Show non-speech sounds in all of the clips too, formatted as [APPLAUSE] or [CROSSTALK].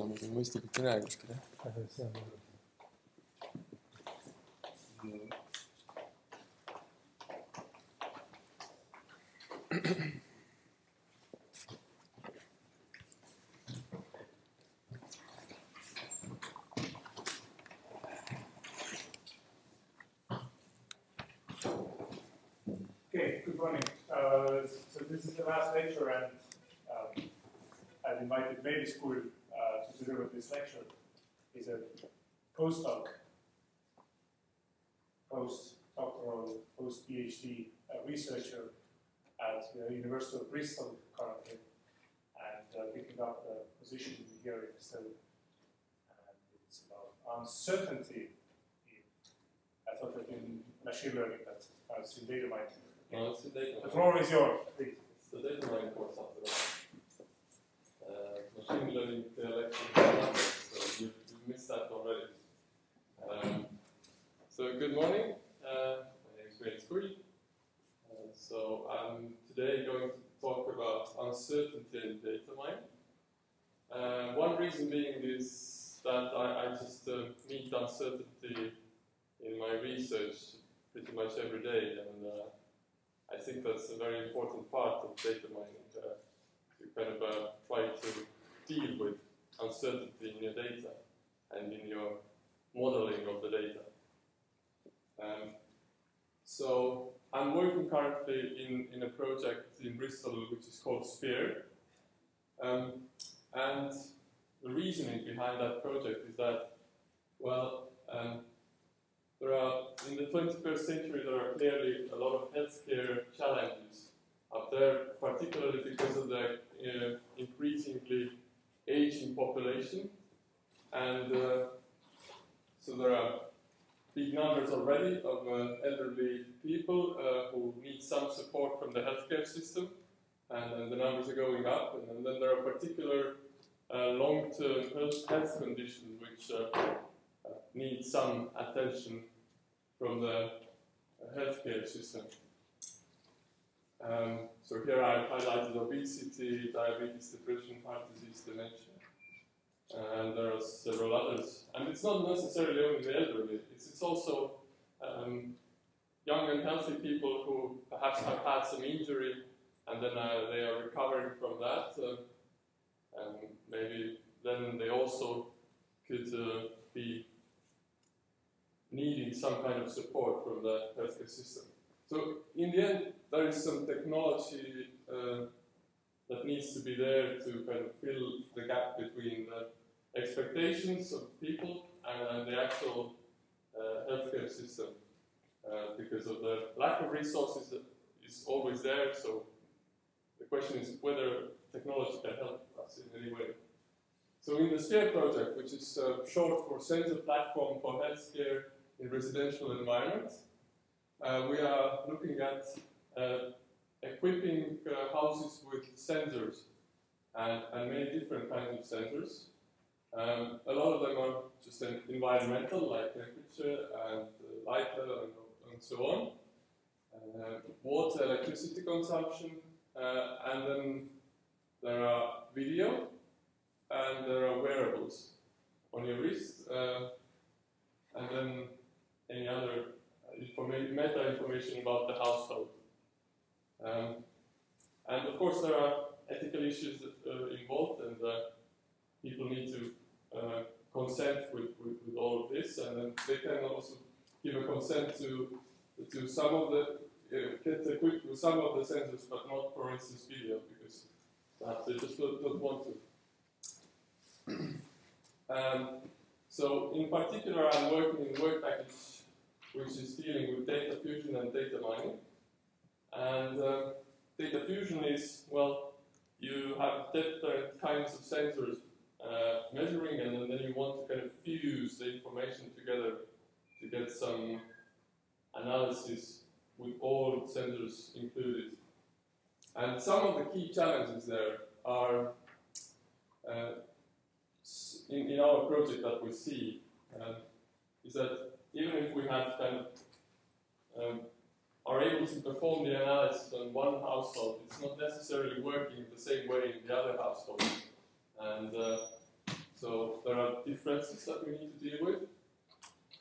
elame siin nagu mõistlikult üle kuskil jah. Bristol currently, and uh, picking up the position here in Bristol. And it's about uncertainty. in- I thought that in machine learning, but uh, it's in data mining. no data The floor is yours, please. the data mining course after that uh, machine learning lecture so you, you missed that already um, so good morning uh, my name is Wayne Skuri uh, so I'm today going to talk about uncertainty in data mining uh, one reason being is that I, I just uh, meet uncertainty in my research pretty much every day and uh, I think that's a very important part of data mining uh, to kind of uh, try to deal with uncertainty in your data and in your modeling of the data. Um, so I'm working currently in, in a project in Bristol which is called Sphere. Um, and the reasoning behind that project is that, well, um, there are in the 21st century there are clearly a lot of healthcare challenges up there, particularly because of the uh, increasingly aging population, and uh, so there are big numbers already of uh, elderly people uh, who need some support from the healthcare system, and, the numbers are going up, and, then there are particular uh, long-term health, conditions which need some attention from the healthcare system. Um, so here I've highlighted obesity, diabetes, depression, heart disease, dementia, and there are several others. And it's not necessarily only the elderly; it's, it's also um, young and healthy people who perhaps have had some injury, and then uh, they are recovering from that. Uh, and maybe then they also could uh, be needing some kind of support from the healthcare system. So in the end, there is some technology uh, that needs to be there to kind of fill the gap between the expectations of people and, and the actual uh, healthcare system. Uh, because of the lack of resources that is always there, so the question is whether technology can help us in any way. So in the SPHERE project, which is uh, short for Sensor Platform for Healthcare in Residential Environments, uh, we are looking at uh, equipping uh, houses with sensors and, and many different kinds of sensors. Um, a lot of them are just en- environmental, like temperature and uh, light level and, and so on. Uh, water, electricity consumption, uh, and then there are video and there are wearables on your wrist, uh, and then any other informa- meta information about the household. Um, and of course, there are ethical issues uh, involved, and uh, people need to uh, consent with, with, with all of this, and then they can also give a consent to to some of the uh, get equipped with some of the sensors, but not, for instance, video, because they just don't, don't want to. [CLEARS THROAT] Um, so, in particular, I'm working in work package which is dealing with data fusion and data mining. And uh, data fusion is, well, you have different kinds of sensors uh, measuring, and then you want to kind of fuse the information together to get some analysis with all sensors included. And some of the key challenges there are uh, in, in our project that we see uh, is that even if we have kind of um, are able to perform the analysis on one household, it's not necessarily working the same way in the other household. And uh, So there are differences that we need to deal with.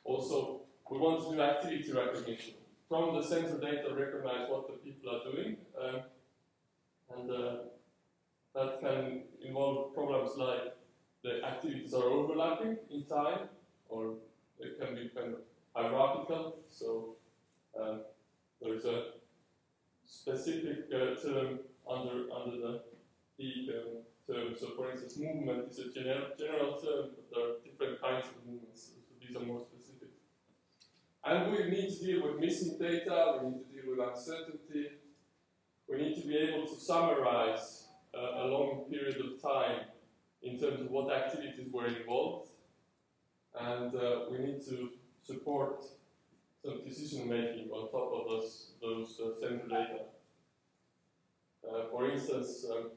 Also, we want to do activity recognition. From the sensor data, recognize what the people are doing. Um, and uh, that can involve problems like the activities are overlapping in time, or they can be kind of hierarchical. So um, there is a specific uh, term under under the peak um, term. So for instance, movement is a general general term, but there are different kinds of movements. So these are more specific. And we need to deal with missing data. We need to deal with uncertainty. We need to be able to summarize uh, a long period of time in terms of what activities were involved. And uh, we need to support some decision making on top of those, those uh, data. Uh, for instance, um,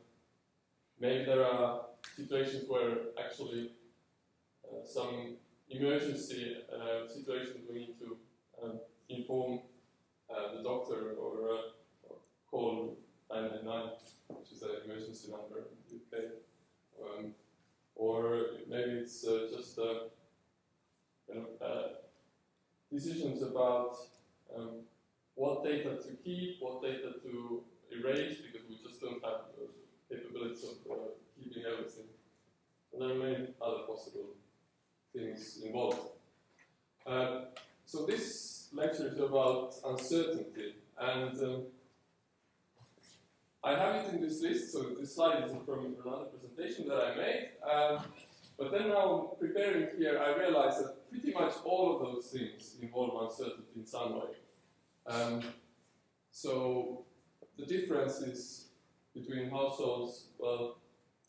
maybe there are situations where actually uh, some emergency uh, situations we need to um, inform uh, the doctor or, uh, or call 999, which is an emergency number in the UK. Um, or maybe it's uh, just uh, you know, decisions about um, what data to keep, what data to erase, because we just don't have the capabilities of uh, keeping everything. And there are many other possible things involved. Uh, so this lecture is about uncertainty, and um, I have it in this list, so this slide is from another presentation that I made. Um, but then now preparing here, I realized that pretty much all of those things involve uncertainty in some way. Um, so the differences between households, well,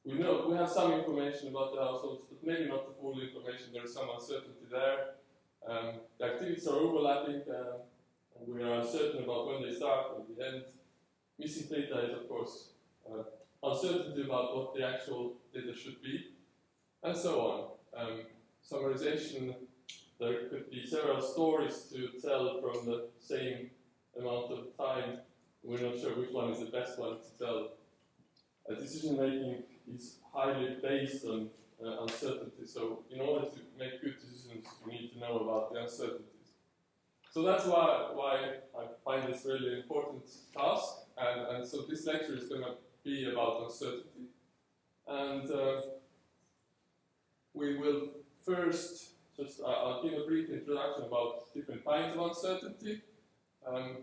we know we have some information about the households, but maybe not the full information. There is some uncertainty there. Um, the activities are overlapping, uh, and we are uncertain about when they start and the end. Missing data is, of course, uh, uncertainty about what the actual data should be, and so on. Um, summarization, there could be several stories to tell from the same amount of time. We're not sure which one is the best one to tell. Uh, decision making is highly based on uh, uncertainty, so in order to make good decisions, we need to know about the uncertainties. So that's why, why I find this really important task, and, and so this lecture is going to be about uncertainty. And uh, we will first just, uh, I'll give a brief introduction about different kinds of uncertainty. Um,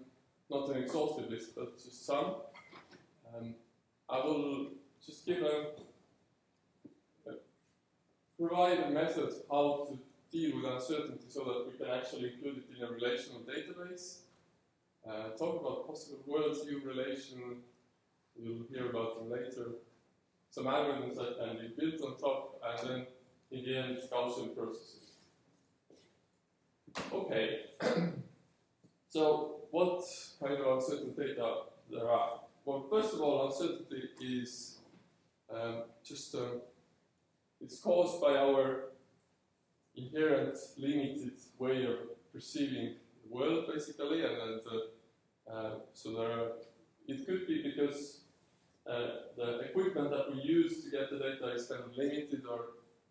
not an exhaustive list, but just some. Um, I will just give a, a, provide a method how to deal with uncertainty so that we can actually include it in a relational database. Uh, talk about possible worldview relation. You'll hear about them later. Some algorithms that can be built on top, and then in the end, Gaussian processes. Okay. [CLEARS THROAT] so, what kind of uncertain data there are? Well, first of all, uncertainty is um, just um, it's caused by our inherent limited way of perceiving the world, basically, and, and uh, uh, so there are, it could be because uh, the equipment that we use to get the data is kind of limited, or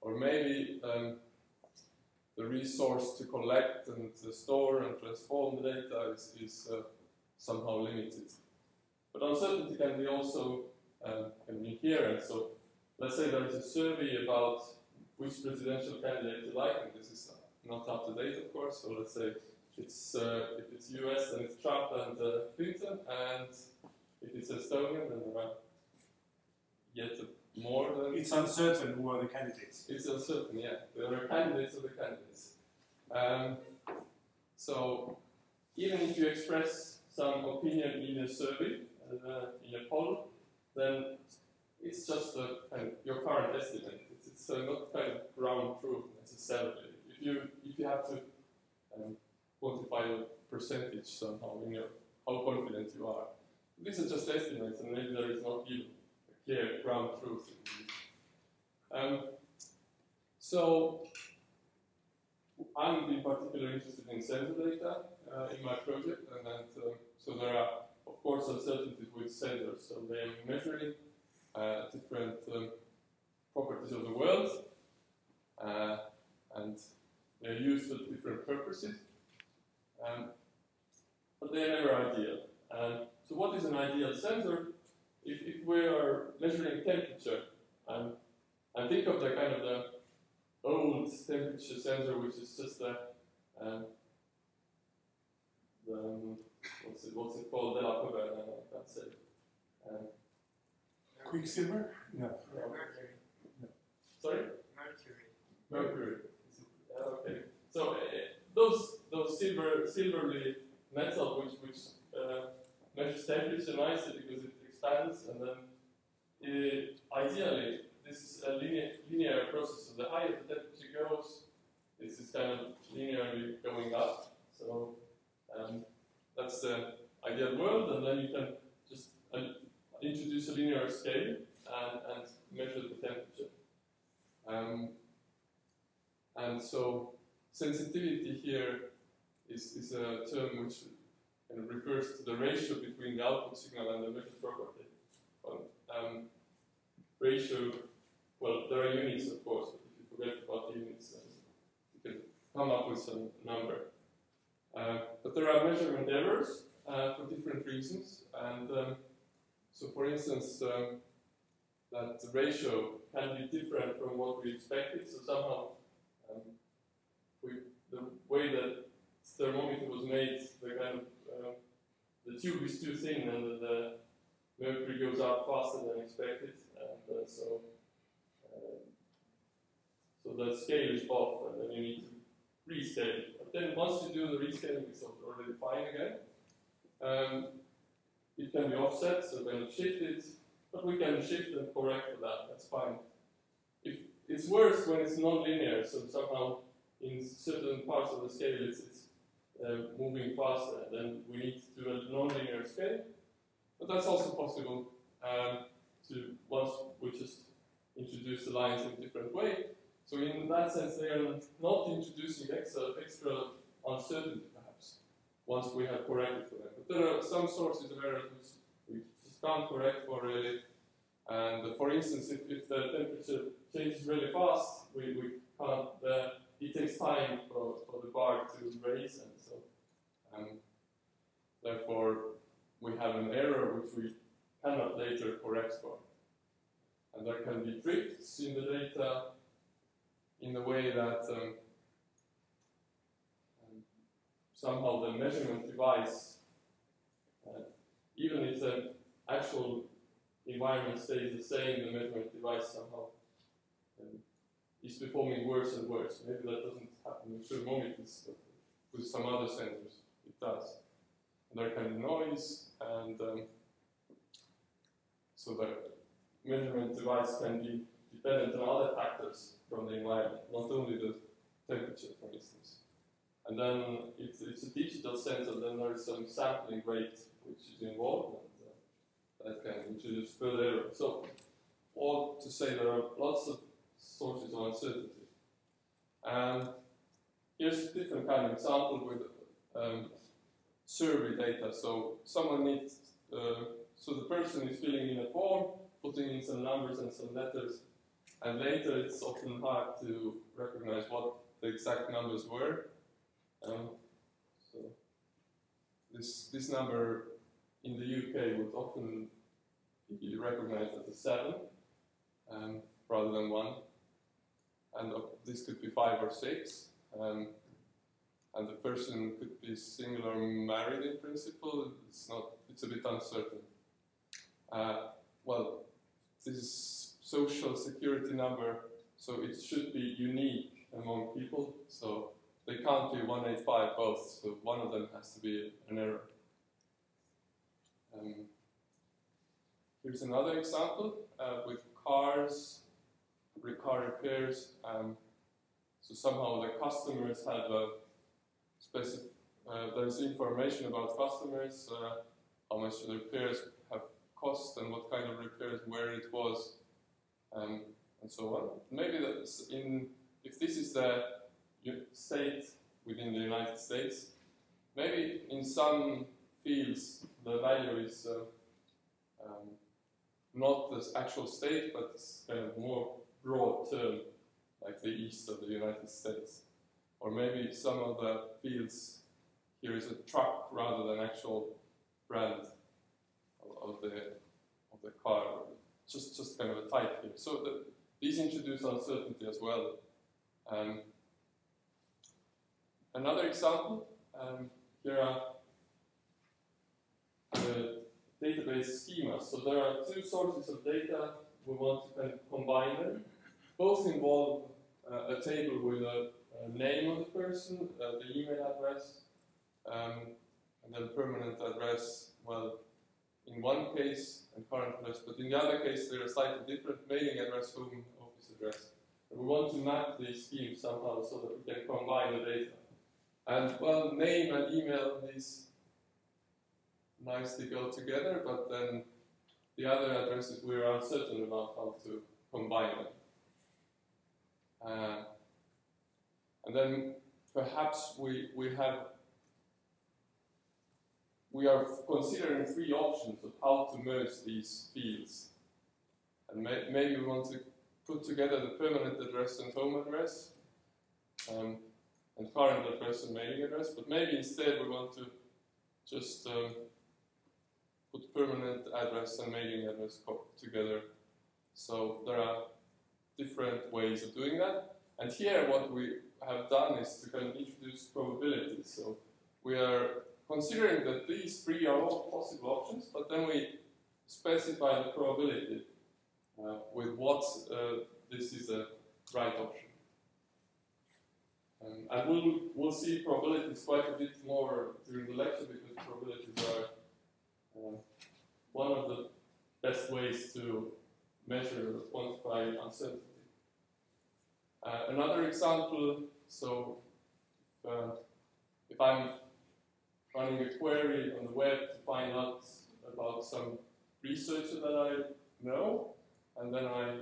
or maybe um, the resource to collect and to store and transform the data is, is uh, somehow limited. But uncertainty can be also um, can be inherent. So let's say there is a survey about which presidential candidate you like, and this is not up to date, of course. So let's say it's uh, if it's U.S. then it's Trump and uh, Clinton, and if it's Estonian then there are yet more than It's uncertain who are the candidates. it's uncertain. Yeah, there are candidates of the candidates. Um, so even if you express some opinion in a survey, uh, in a poll, then it's just a kind of your current estimate. It's, it's uh, not kind of ground truth necessarily. If you if you have to um, quantify a percentage somehow in your how confident you are, these are just estimates, and maybe there is not even a ground truth. Um, so I'm in particular interested in sensor data uh, in my project, and, um, so there are of course uncertainties with sensors. So they are measuring uh, different um, properties of the world, uh, and they're used for different purposes. Um, but they're never ideal. So what is an ideal sensor? If, if we are measuring temperature, um, and think of the kind of the old temperature sensor, which is just a um, the, um, what's it what's it called? De la Cover, I can't say. Um, Quicksilver? No. Mercury. sorry. Mercury. Mercury. Uh, okay. So uh, those those silver silverly metal which which uh, measures temperature nicely because it and then uh, ideally this is a linear linear process. So the higher the temperature goes, this is kind of linearly going up. So um, that's the ideal world, and then you can just uh, introduce a linear scale and, and measure the temperature. Um, and so sensitivity here is, is a term which kind of refers to the ratio between the output signal and the measured property. Um, ratio, well, there are units of course, but if you forget about the units, you can come up with some number. Uh, but there are measurement errors uh, for different reasons, and um, so for instance, um, that the ratio can be different from what we expected. So somehow, um, we, the way that thermometer was made, the kind of uh, the tube is too thin, and the, mercury goes out faster than expected, and uh, so uh, so the scale is off, and then you need to rescale. But then once you do the rescaling, it's already fine again. Um, it can be offset, so when you shift it, but we can shift and correct for that, that's fine. If it's worse when it's non-linear, so somehow in certain parts of the scale it's, it's uh, moving faster, then we need to do a nonlinear scale. But that's also possible um, to once we just introduce the lines in a different way. So in that sense, they are not introducing extra, extra uncertainty, perhaps, once we have corrected for them. But there are some sources of errors which we just can't correct for really. And for instance, if, if the temperature changes really fast, we, we can't, uh, it takes time for, for the bar to raise, and so therefore we have an error which we cannot later correct for. And there can be drifts in the data in the way that um, somehow the measurement device, uh, even if the actual environment stays the same, the measurement device somehow is performing worse and worse. Maybe that doesn't happen with thermometers, but with some other sensors it does. And there can be noise, and um, so the measurement device can be dependent on other factors from the environment, not only the temperature, for instance. And then if it's a digital sensor, then there is some sampling rate which is involved, and uh, that can introduce further error. So, all to say there are lots of sources of uncertainty. And here's a different kind of example with um, survey data. So someone needs, uh, so the person is filling in a form, putting in some numbers and some letters, and later it's often hard to recognize what the exact numbers were. Um, so this this number in the UK would often be recognized as a seven um, rather than one, and this could be five or six. Um, and the person could be single or married in principle. It's not. It's a bit uncertain. Uh, well, this is social security number, so it should be unique among people. So they can't be 185 both. So one of them has to be an error. Um, here's another example uh, with cars, car repairs. Um, so somehow the customers have a specific, uh, there's information about customers, uh, how much the repairs have cost and what kind of repairs, where it was, um, and so on. Maybe that's in, if this is the state within the United States, maybe in some fields the value is uh, um, not the actual state, but kind of more broad term, like the east of the United States. Or maybe some of the fields here is a truck rather than actual brand of, of the of the car. Just just kind of a type here. So the, these introduce uncertainty as well. Um, another example, um, here are the database schemas. So there are two sources of data. We want to kind of combine them. Both involve uh, a table with a, a, name of the person, uh, the email address, um, and then permanent address. Well, in one case, and current address, but in the other case, they're a slightly different mailing address, home office address. And we want to map these schemes somehow so that we can combine the data. And well, name and email these nicely go together, but then the other addresses we're uncertain about how to combine them. Uh, and then perhaps we, we have we are considering three options of how to merge these fields. And may, maybe we want to put together the permanent address and home address, um, and current address and mailing address, but maybe instead we want to just um, put permanent address and mailing address together. So there are different ways of doing that. And here what we have done is to kind of introduce probabilities. So we are considering that these three are all possible options, but then we specify the probability uh, with what uh, this is a right option. Um, and we'll, we'll see probabilities quite a bit more during the lecture because probabilities are uh, one of the best ways to measure or quantify uncertainty. Uh, another example, so uh, if I'm running a query on the web to find out about some researcher that I know, and then I,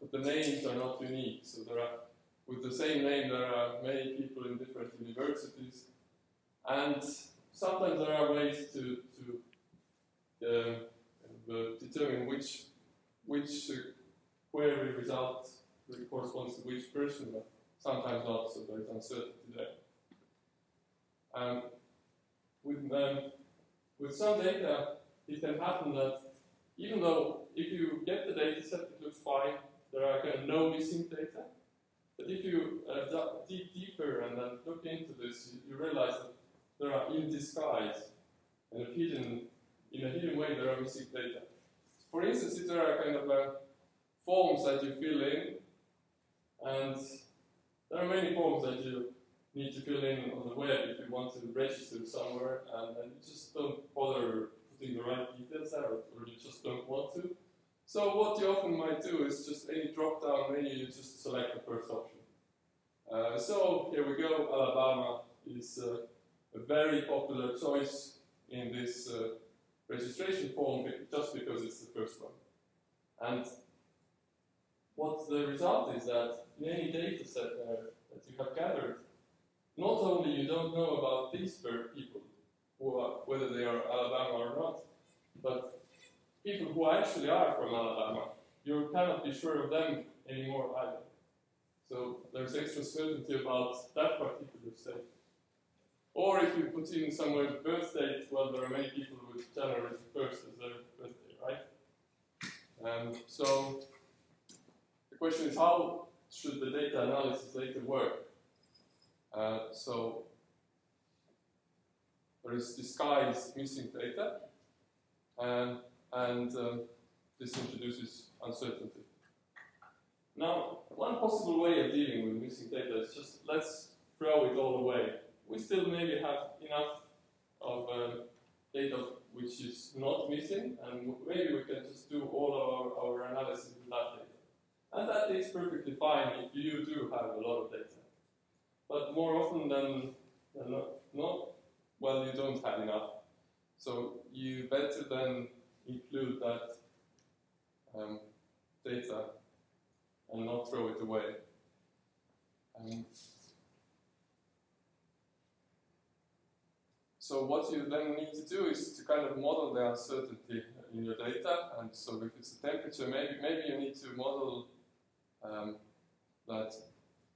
but the names are not unique. So there are, with the same name, there are many people in different universities, and sometimes there are ways to to um, uh, determine which which uh, query result corresponds to which person, but sometimes not. So there is uncertainty there. Um, with, um, with some data, it can happen that even though if you get the data set, it looks fine, there are kind of no missing data. But if you uh, dig deeper and then look into this, you, you realize that there are in disguise and hidden, in a hidden way, there are missing data. For instance, if there are kind of uh, forms that you fill in, and there are many forms that you need to fill in on the web if you want to register somewhere and, and you just don't bother putting the right details there or you just don't want to. So what you often might do is just any drop down menu, you just select the first option. Uh, so here we go, Alabama is uh, a very popular choice in this uh, registration form just because it's the first one. And what the result is that in any data set that you have gathered, not only you don't know about these people, are, whether they are Alabama or not, but people who actually are from Alabama, you cannot be sure of them anymore either. So there's extra certainty about that particular state. Or if you put in somewhere birth date, well, there are many people with January 1st as their birthday, right? And so the question is how should the data analysis later work? Uh, so there is disguised missing data, and, and um, this introduces uncertainty. Now, one possible way of dealing with missing data is just let's throw it all away. We still maybe have enough of um, data which is not missing, and maybe we can just do all our, our analysis with that data. And that is perfectly fine if you do have a lot of data. But more often than, than not, not, well, you don't have enough. So you better then include that um, data and not throw it away. Um, so what you then need to do is to kind of model the uncertainty in your data. And so if it's a temperature, maybe maybe you need to model um, that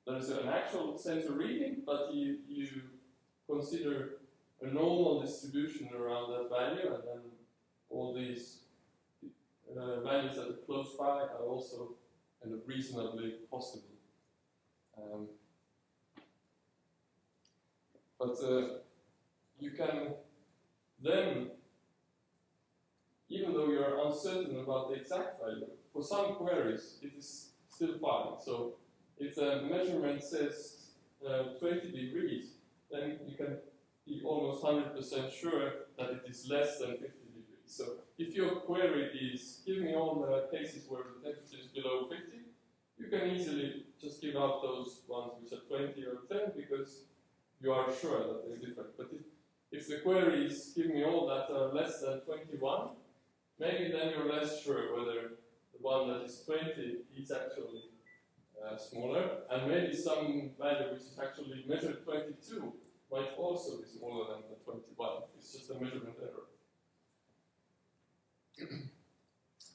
there's an actual sensor reading, but you, you consider a normal distribution around that value, and then all these uh, values that are close by are also kind of reasonably possible. Um, but uh, you can then, even though you are uncertain about the exact value, for some queries it is still fine. So if the measurement says uh, 20 degrees, then you can be almost 100% sure that it is less than 50 degrees. So if your query is give me all the cases where the temperature is below 50, you can easily just give out those ones which are 20 or 10 because you are sure that they're different. But if, if the query is give me all that are less than 21, maybe then you're less sure whether the one that is 20 is actually uh, smaller, and maybe some value which is actually measured 22 might also be smaller than the 21. It's just a measurement error. [CLEARS THROAT]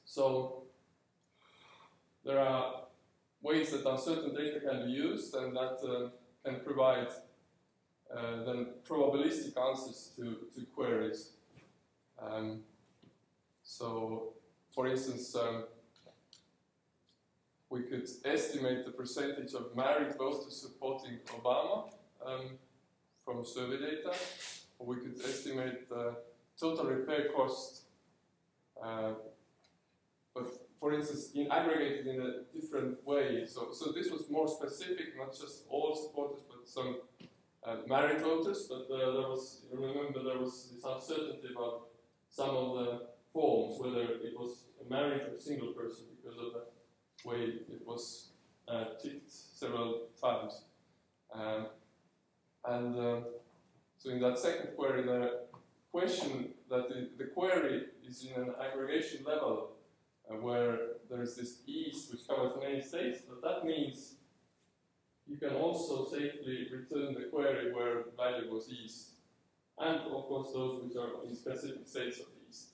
so there are ways that uncertain data can be used and that uh, can provide uh, then probabilistic answers to, to queries. Um, so, for instance, um, we could estimate the percentage of married voters supporting Obama um, from survey data, or we could estimate the total repair cost, uh, but for instance, in aggregated in a different way. So, so this was more specific, not just all supporters, but some uh, married voters. But uh, there was, you remember, there was this uncertainty about some of the forms, whether it was a married or single person, because of the way it was uh, ticked several times. Um, and uh, so in that second query, the question that the, the query is in an aggregation level uh, where there's this east which covers many states, but that means you can also safely return the query where value was east. And of course those which are in specific states of east.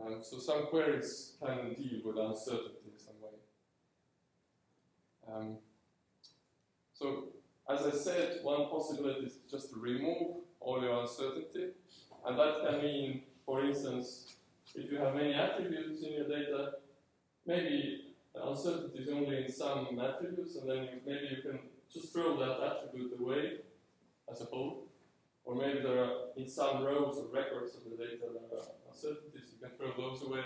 Um, so some queries can deal with uncertainty in some way. Um, so as I said, one possibility is just to remove all your uncertainty. And that can mean, for instance, if you have many attributes in your data, maybe uncertainty is only in some attributes, and then you, maybe you can just throw that attribute away as a whole. Or maybe there are, in some rows or records of the data, there are uncertainties, you can throw those away.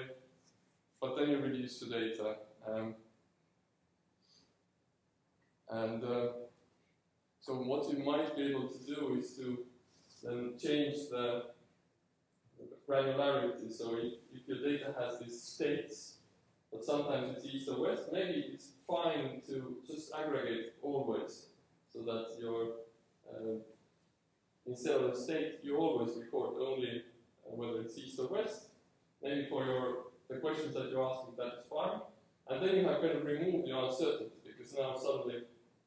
But then you reduce the data. Um, and uh, so what you might be able to do is to then change the granularity. So if, if your data has these states, but sometimes it's east or west, maybe it's fine to just aggregate always, so that your uh, instead of state, you always record only uh, whether it's east or west. Maybe for your the questions that you're asking, that is fine. And then you have kind of removed the uncertainty, because now suddenly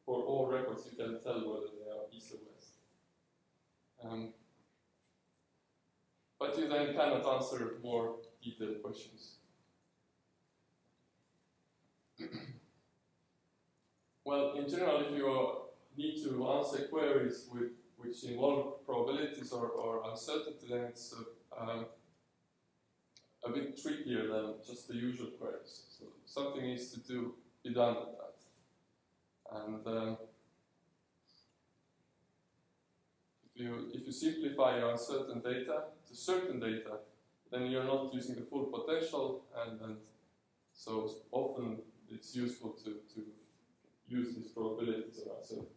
for all records you can tell whether they are east or west. Um, but you then cannot answer more detailed questions. [CLEARS THROAT] well, in general, if you need to answer queries with, which involve probabilities or, or uncertainty, then it's uh, um, a bit trickier than just the usual queries. So something needs to do be done with that. And um, if you if you simplify your uncertain data to certain data, then you're not using the full potential, and, and so often it's useful to, to use these probabilities of uncertainty.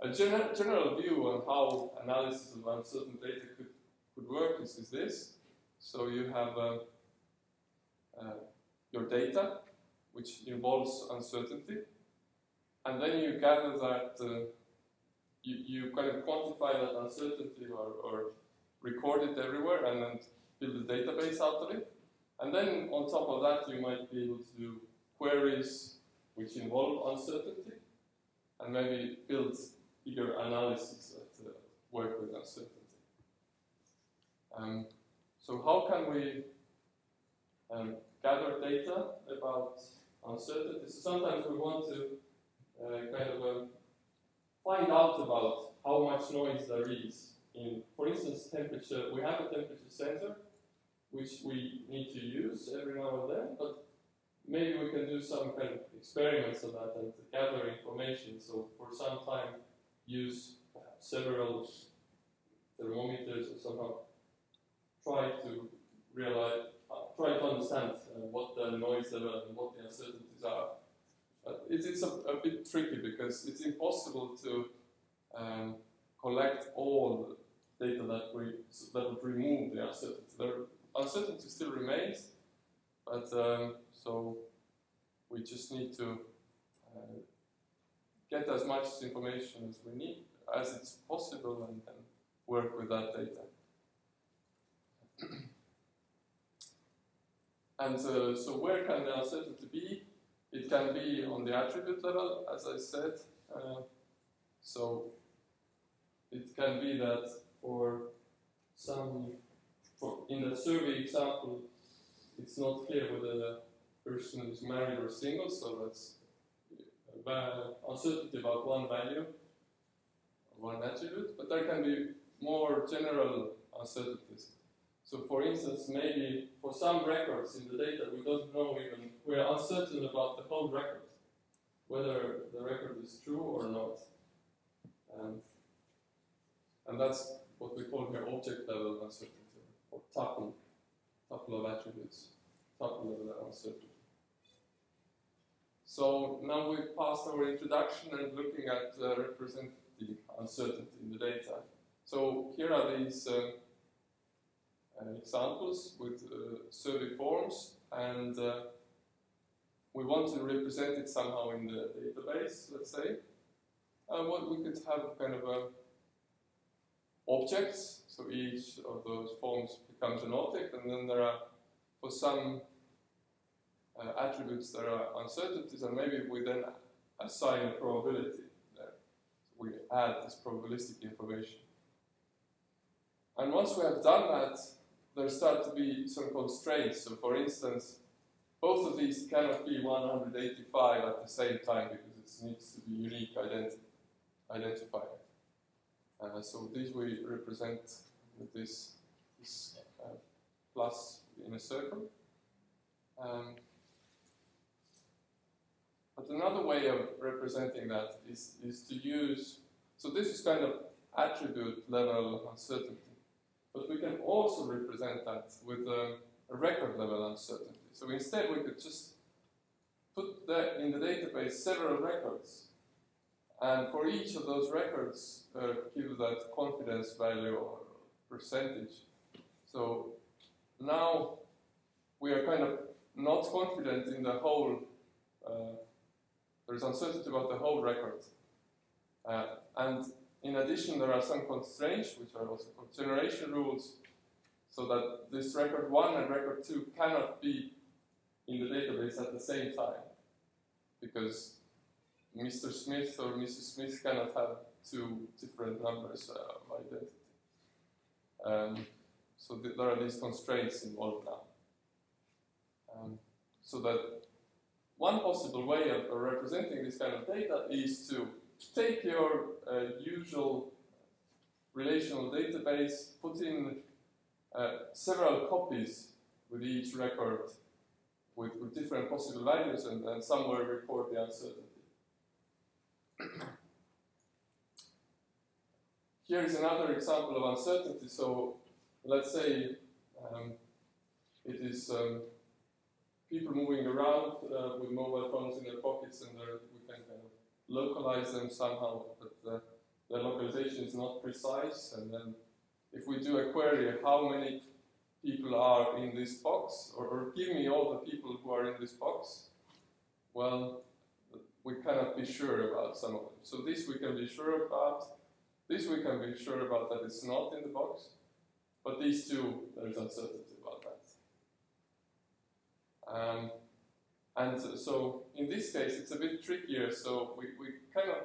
A gener general view on how analysis of uncertain data could, could work is, is this. So you have uh, uh, your data, which involves uncertainty, and then you gather that uh, you, you kind of quantify that uncertainty or, or record it everywhere and then build a database out of it. And then on top of that, you might be able to do queries which involve uncertainty and maybe build bigger analysis that uh, work with uncertainty. Um, so how can we um, gather data about uncertainty? So sometimes we want to uh, kind of um, find out about how much noise there is in, for instance, temperature. We have a temperature sensor which we need to use every now and then, but maybe we can do some kind of experiments on that and gather information. So for some time, use several thermometers or somehow try to realize, uh, try to understand uh, what the noise level and what the uncertainties are. But it's, it's a, a bit tricky because it's impossible to um, collect all data that we that would remove the uncertainty. The uncertainty still remains, but um, so we just need to uh, get as much information as we need, as it's possible, and, and work with that data. [CLEARS THROAT] and uh, so where can the uncertainty be? It can be on the attribute level, as I said. Uh, so it can be that for some, for in the survey example, it's not clear whether the person is married or single, so that's uncertainty about one value, one attribute, but there can be more general uncertainties. So for instance, maybe for some records in the data, we don't know even, we're uncertain about the whole record, whether the record is true or not. Um, and that's what we call here object level uncertainty, or tuple, tuple of attributes, tuple level uncertainty. So now we've passed our introduction and looking at uh, representing uncertainty in the data. So here are these uh, uh, examples with uh, survey forms, and uh, we want to represent it somehow in the database, let's say. What we could have kind of a objects, so each of those forms becomes an object, and then there are, for some uh, attributes there are uncertainties, and maybe we then assign a probability there. So we add this probabilistic information. And once we have done that, there start to be some constraints. So for instance, both of these cannot be 185 at the same time because it needs to be unique identi identifier. Uh, so these we represent with this, this uh, plus in a circle. Um, but another way of representing that is, is to use, so this is kind of attribute level uncertainty. But we can also represent that with a, a record level uncertainty. So instead we could just put that in the database several records. And for each of those records, uh, give that confidence value or percentage. So now we are kind of not confident in the whole uh, there is uncertainty about the whole record. Uh, and in addition, there are some constraints, which are also called generation rules, so that this record 1 and record 2 cannot be in the database at the same time, because Mr. Smith or Mrs. Smith cannot have two different numbers uh, of identity. Um, so th there are these constraints involved now. Um, so that one possible way of, representing this kind of data is to take your uh, usual relational database, put in uh, several copies with each record with, with different possible values and, and somewhere record the uncertainty. Here is another example of uncertainty. So let's say um, it is um, people moving around uh, with mobile phones in their pockets and we can kind of localize them somehow, but uh, the localization is not precise. And then if we do a query, how many people are in this box, or, or give me all the people who are in this box, well, we cannot be sure about some of them. So this we can be sure about. This we can be sure about that it's not in the box. But these two, there's uncertainty about that. Um, and so in this case, it's a bit trickier. So we, we kind of,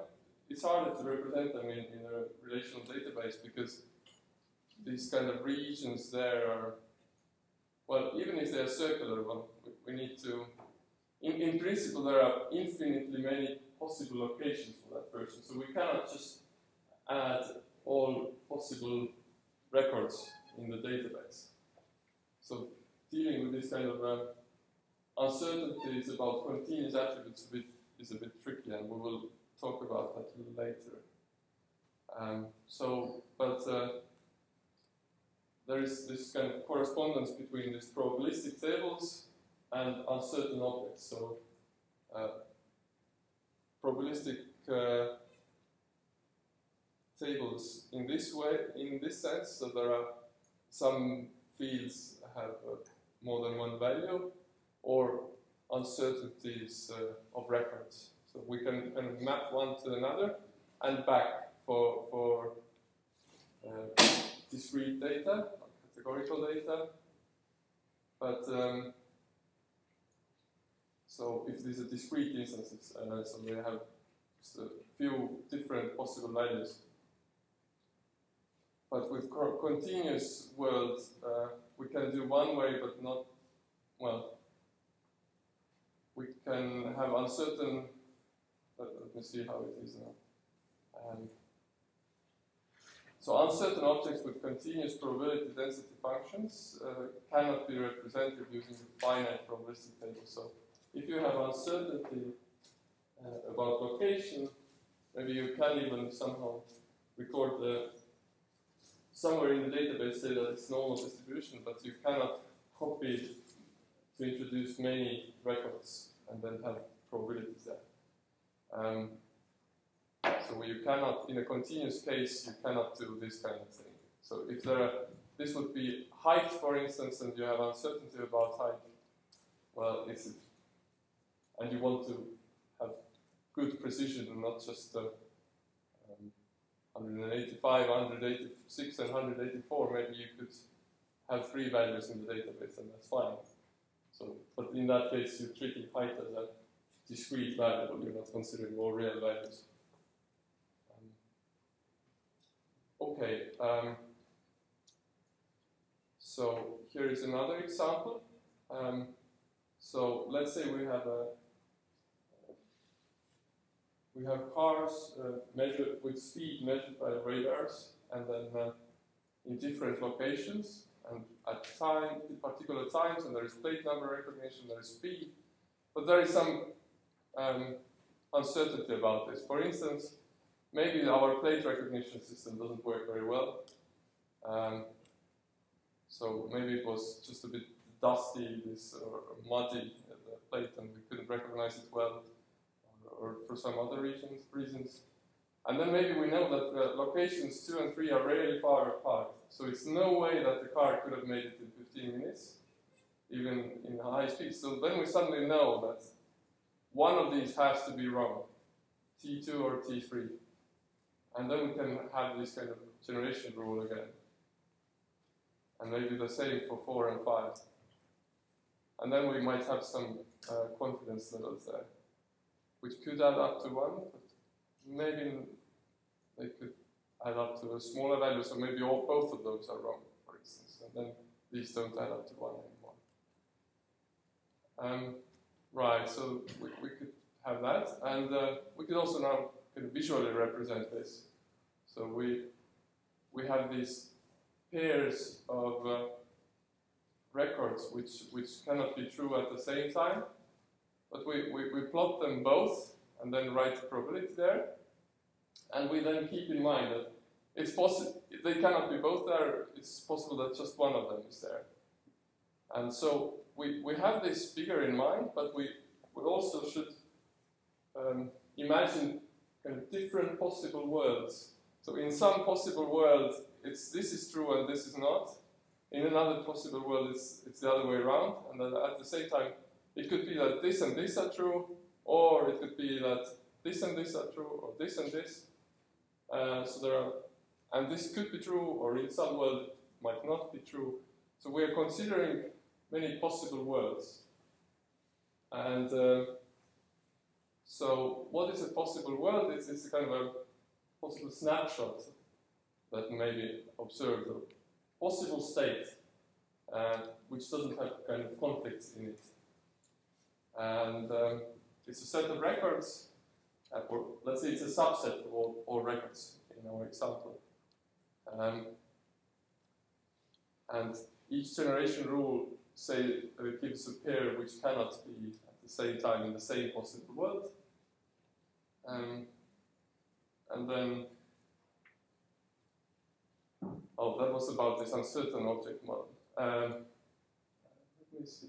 it's harder to represent them in, in a relational database because these kind of regions there are, well, even if they're circular, well, we, we need to, in, in principle, there are infinitely many possible locations for that person. So we cannot just add all possible records in the database. So dealing with this kind of uh, uncertainties about continuous attributes a bit, is a bit tricky, and we will talk about that later. Um, so, but uh, there is this kind of correspondence between these probabilistic tables and uncertain objects. So, uh, probabilistic uh, tables in this way, in this sense, so there are some fields have uh, more than one value, or uncertainties uh, of reference. So we can kind of map one to another and back for, for uh, discrete data, categorical data. But um, so if these are discrete instances, uh, so they have just a few different possible values. But with co continuous worlds, uh, we can do one way, but not, well, we can have uncertain, let, let me see how it is now. Um, so uncertain objects with continuous probability density functions uh, cannot be represented using a finite probabilistic table. So if you have uncertainty uh, about location, maybe you can even somehow record the somewhere in the database say that it's normal distribution, but you cannot copy to introduce many records and then have probabilities there. Um, so you cannot, in a continuous case, you cannot do this kind of thing. So if there are, this would be height, for instance, and you have uncertainty about height, well, it's, and you want to have good precision and not just uh, um, 185, 186, and 184, maybe you could have three values in the database, and that's fine. So, but in that case, you're treating height as a discrete variable. You're not considering all real values. Um, okay. Um, so here is another example. Um, so let's say we have a we have cars uh, measured with speed measured by radars, and then uh, in different locations and at time, particular times, and there is plate number recognition, there is speed, but there is some um, uncertainty about this. For instance, maybe our plate recognition system doesn't work very well. Um, so maybe it was just a bit dusty, this or muddy uh, plate, and we couldn't recognize it well or for some other reasons. reasons. And then maybe we know that uh, locations 2 and 3 are really far apart. So it's no way that the car could have made it in 15 minutes, even in high speed. So then we suddenly know that one of these has to be wrong, T2 or T3. And then we can have this kind of generation rule again. And maybe the same for 4 and 5. And then we might have some uh, confidence levels there which could add up to 1, but maybe they could add up to a smaller value, so maybe all both of those are wrong, for instance, and then these don't add up to 1 anymore. Um, right, so we, we could have that, and uh, we could also now kind of visually represent this. So we, we have these pairs of uh, records which, which cannot be true at the same time, but we, we, we plot them both and then write the probability there. And we then keep in mind that it's possible, they cannot be both there, it's possible that just one of them is there. And so we, we have this figure in mind, but we, we also should um, imagine kind of different possible worlds. So in some possible world, it's this is true and this is not. In another possible world, it's, it's the other way around. And then at the same time, it could be that this and this are true, or it could be that this and this are true, or this and this. Uh, so there are, and this could be true, or in some world might not be true. So we are considering many possible worlds. And uh, so what is a possible world? It's, it's a kind of a possible snapshot that may be observed, a possible state, uh, which doesn't have kind of conflicts in it. And um, it's a set of records or let's say it's a subset of all, all records in our example. Um, and each generation rule say uh, gives a pair which cannot be at the same time in the same possible world. Um, and then, oh, that was about this uncertain object model. Um, let me see.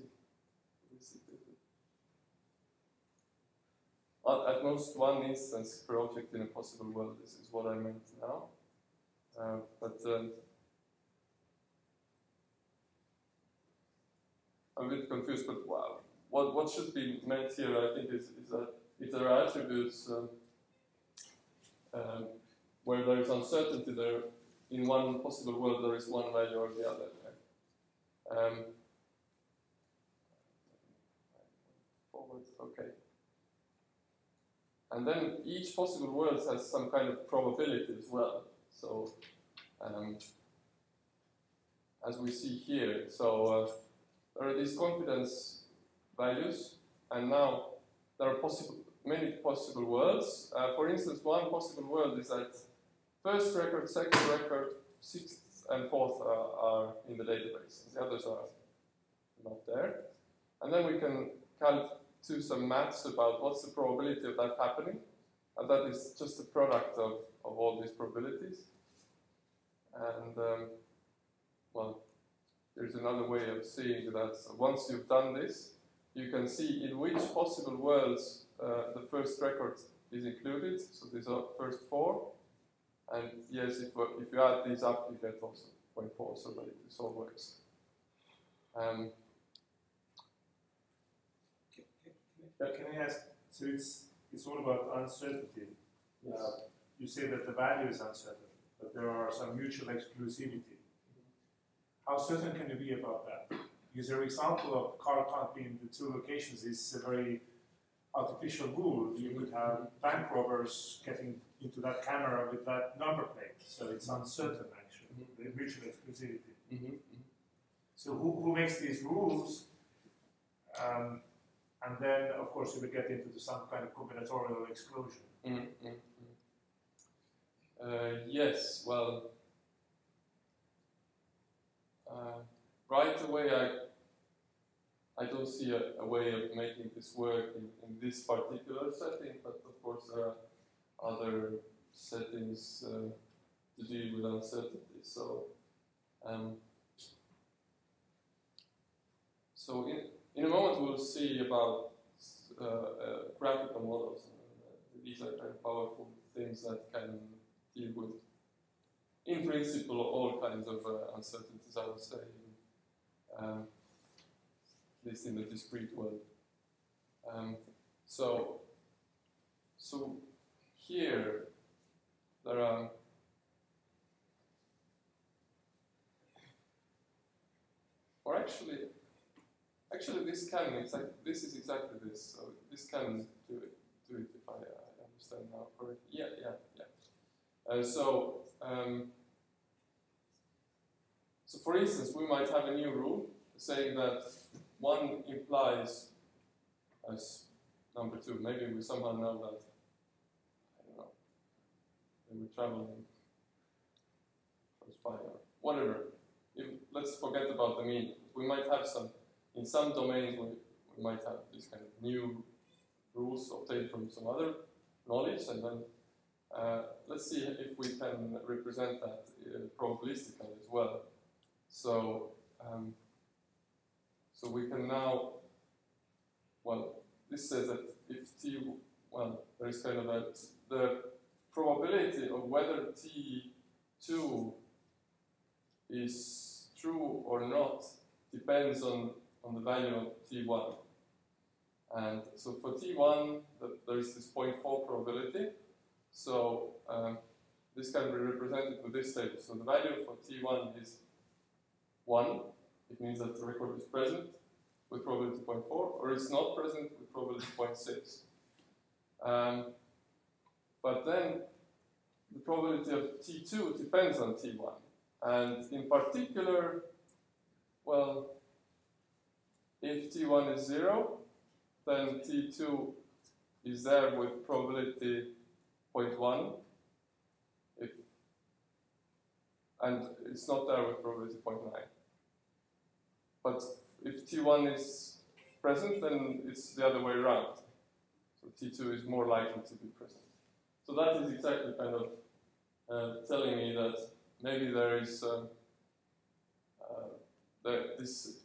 At, most one instance per object in a possible world. This is what I meant now. Uh, but um, I'm a bit confused. But wow, what what should be meant here? I think is, is that if there are attributes um, where there is uncertainty, there in one possible world there is one value or the other. Um, forward, okay. And then each possible world has some kind of probability as well. So, um, as we see here, so uh, there are these confidence values, and now there are possible many possible worlds. Uh, for instance, one possible world is that first record, second record, sixth and fourth are, are in the database. The others are not there. And then we can do some maths about what's the probability of that happening. And that is just a product of, of all these probabilities. And, um, well, there's another way of seeing that. Once you've done this, you can see in which possible worlds uh, the first record is included. So these are first four. And yes, if, if you add these up, you get also 0.4, so that this all works. Um, can I ask? So it's it's all about uncertainty. yes. Uh, you say that the value is uncertain, but there are some mutual exclusivity. How certain can you be about that? Because your example of car can't be in the two locations is a very artificial rule. You could have bank robbers getting into that camera with that number plate, so it's uncertain actually, Mhm. the mutual exclusivity. Mhm, So who, who makes these rules? Um, and then, of course, you would get into some kind of combinatorial explosion. mhm, mhm, mhm. Uh, yes, well, uh, right away I I don't see a, a way of making this work in, in, this particular setting, but of course there are other settings uh, to deal with uncertainty. So, um, so in, in a moment we'll see about uh, uh, graphical models. these are kind of powerful things that can deal with, in principle, all kinds of uh, uncertainties, I would say. Um, at least in the discrete world. Um, so, so here there are or actually, actually this can this is exactly this. So this can do it, do it if I, I understand now correctly. Yeah, yeah, yeah. Uh, so. Um, so for instance, we might have a new rule saying that one implies as number two. Maybe we somehow know that, I don't know, We're traveling close by whatever. If, let's forget about the meaning. We might have some, in some domains, we, we might have these kind of new rules obtained from some other knowledge, and then uh, let's see if we can represent that uh, probabilistically as well. So, um, so we can now, well, this says that if t, well, there is kind of a, the probability of whether t2 is true or not depends on, on the value of t1. And so for t1, the, there is this 0.4 probability. So um, this can be represented with this table. So the value for t1 is 1. It means that the record is present with probability 0.4, or it's not present with probability 0.6. Um, but then the probability of T2 depends on T1. And in particular, well, if T1 is 0, then T2 is there with probability 0.1, if, and it's not there with probability 0.9. But if T1 is present, then it's the other way around. So T2 is more likely to be present. So that is exactly kind of uh, telling me that maybe there is um, uh, that this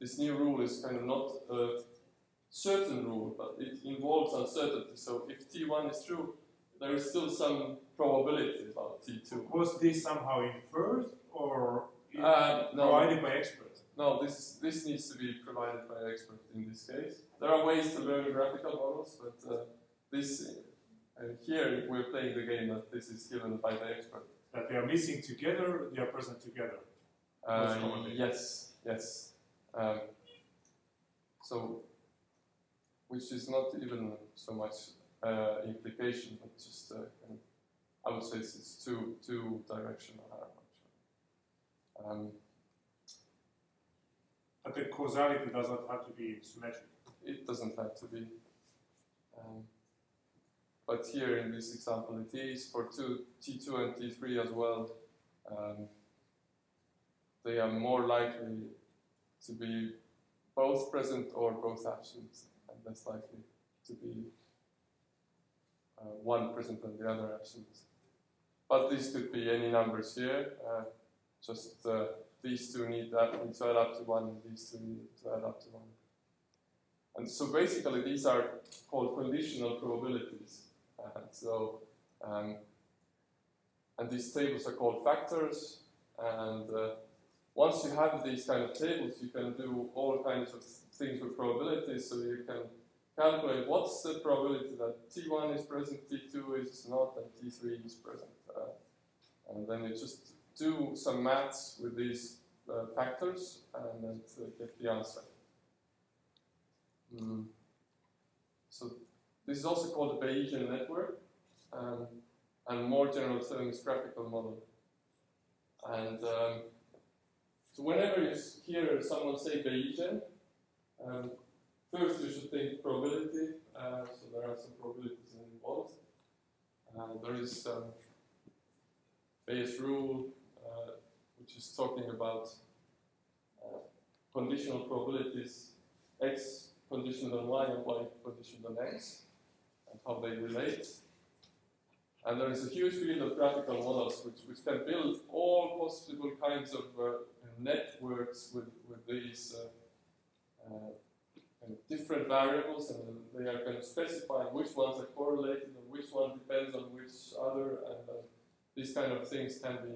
this new rule is kind of not a certain rule, but it involves uncertainty. So if T1 is true, there is still some probability about T2. Was this somehow inferred or Uh, no. provided by experts? No, this this needs to be provided by an expert in this case. There are ways to learn graphical models, but uh, this uh, here we're playing the game that this is given by the expert. That they are missing together, they are present together. Uh, yes, yes. Um, so, which is not even so much uh, implication, but just uh, kind of, I would say it's, it's two two directional actually. Um, But the causality does not have to be symmetric. It doesn't have to be. Um, but here in this example, it is for two, T2 and T3 as well. Um, they are more likely to be both present or both absent, and less likely to be uh, one present and the other absent. But these could be any numbers here. Uh, just uh, these two need that need to add up to one, and these two need to add up to one. And so basically, these are called conditional probabilities. And so, um, and these tables are called factors. And uh, once you have these kind of tables, you can do all kinds of things with probabilities. So you can calculate what's the probability that T1 is present, T2 is not, and T3 is present. Uh, and then you just do some maths with these uh, factors and then get the answer. Mm. So this is also called a Bayesian network, um, and more general term is graphical model. And um, so whenever you hear someone say Bayesian, um, first you should think probability. Uh, so there are some probabilities involved. Uh, there is Bayes rule, uh, which is talking about uh, conditional probabilities x conditioned on y and y conditioned on x, and how they relate. And there is a huge field of graphical models which, which can build all possible kinds of uh, networks with, with these uh, uh, kind of different variables, and they are kind of specifying which ones are correlated and which one depends on which other, and uh, these kind of things can be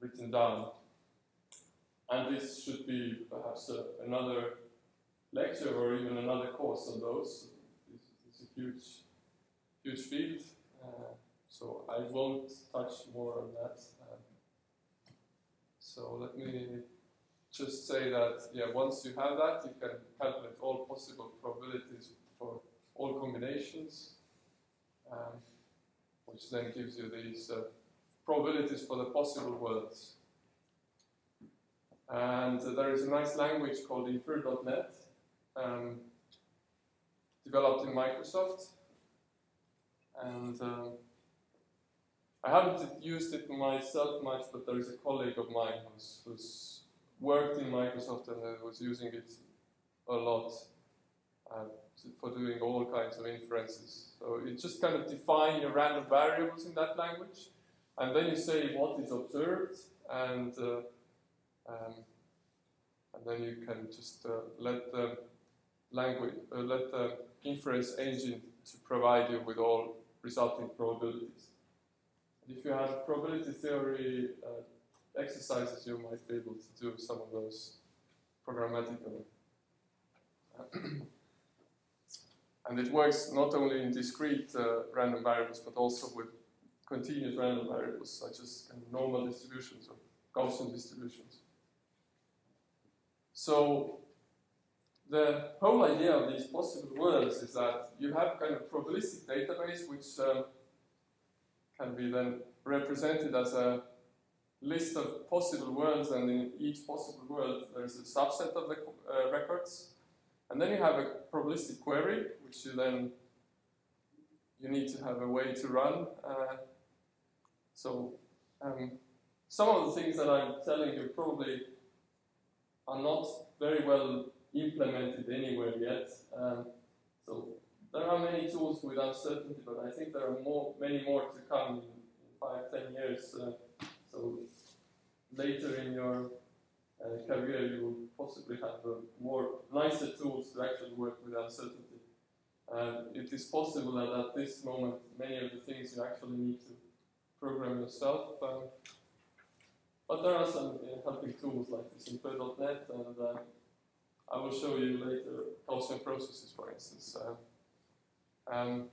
written down. And this should be perhaps another lecture or even another course on those. It's, it's a huge, huge field, uh, so I won't touch more on that. So let me just say that yeah, once you have that, you can calculate all possible probabilities for all combinations, um, which then gives you these uh, probabilities for the possible worlds. And uh, there is a nice language called infer.net, um, developed in Microsoft. And um, I haven't used it myself much, but there is a colleague of mine who's, who's worked in Microsoft and was using it a lot uh, for doing all kinds of inferences. So you just kind of define your random variables in that language, and then you say what is observed, and uh, um, and then you can just uh, let the language, uh, let the inference engine to provide you with all resulting probabilities. If you have probability theory uh, exercises, you might be able to do some of those programmatically. [CLEARS THROAT] and it works not only in discrete uh, random variables, but also with continuous random variables, such as kind of normal distributions or Gaussian distributions. So the whole idea of these possible worlds is that you have kind of probabilistic database which um, can be then represented as a list of possible worlds, and in each possible world there is a subset of the uh, records, And then you have a probabilistic query, which you then you need to have a way to run. Uh, so um, some of the things that I'm telling you probably are not very well implemented anywhere yet. Um, so there are many tools with uncertainty, but I think there are more, many more to come in, five, ten years. Uh, so later in your uh, career, you will possibly have uh, more nicer tools to actually work with uncertainty. Um, it is possible that at this moment, many of the things you actually need to program yourself. Um, but there are some uh, helping tools like this infer.net, and uh, I will show you later Gaussian processes, for instance, uh, um,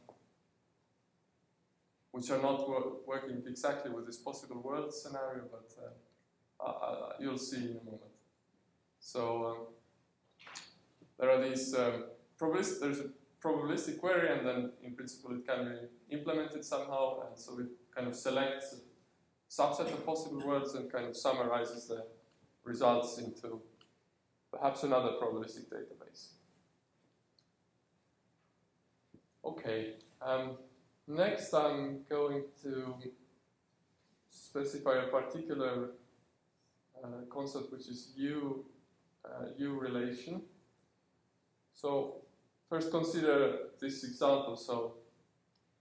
which are not wor working exactly with this possible world scenario, but uh, uh, you'll see in a moment. So um, there are these um, there's a probabilistic query, and then in principle it can be implemented somehow, and so it kind of selects a subset of possible words and kind of summarizes the results into perhaps another probabilistic database. Okay, um, next I'm going to specify a particular uh, concept which is U, uh, U relation. So first consider this example. So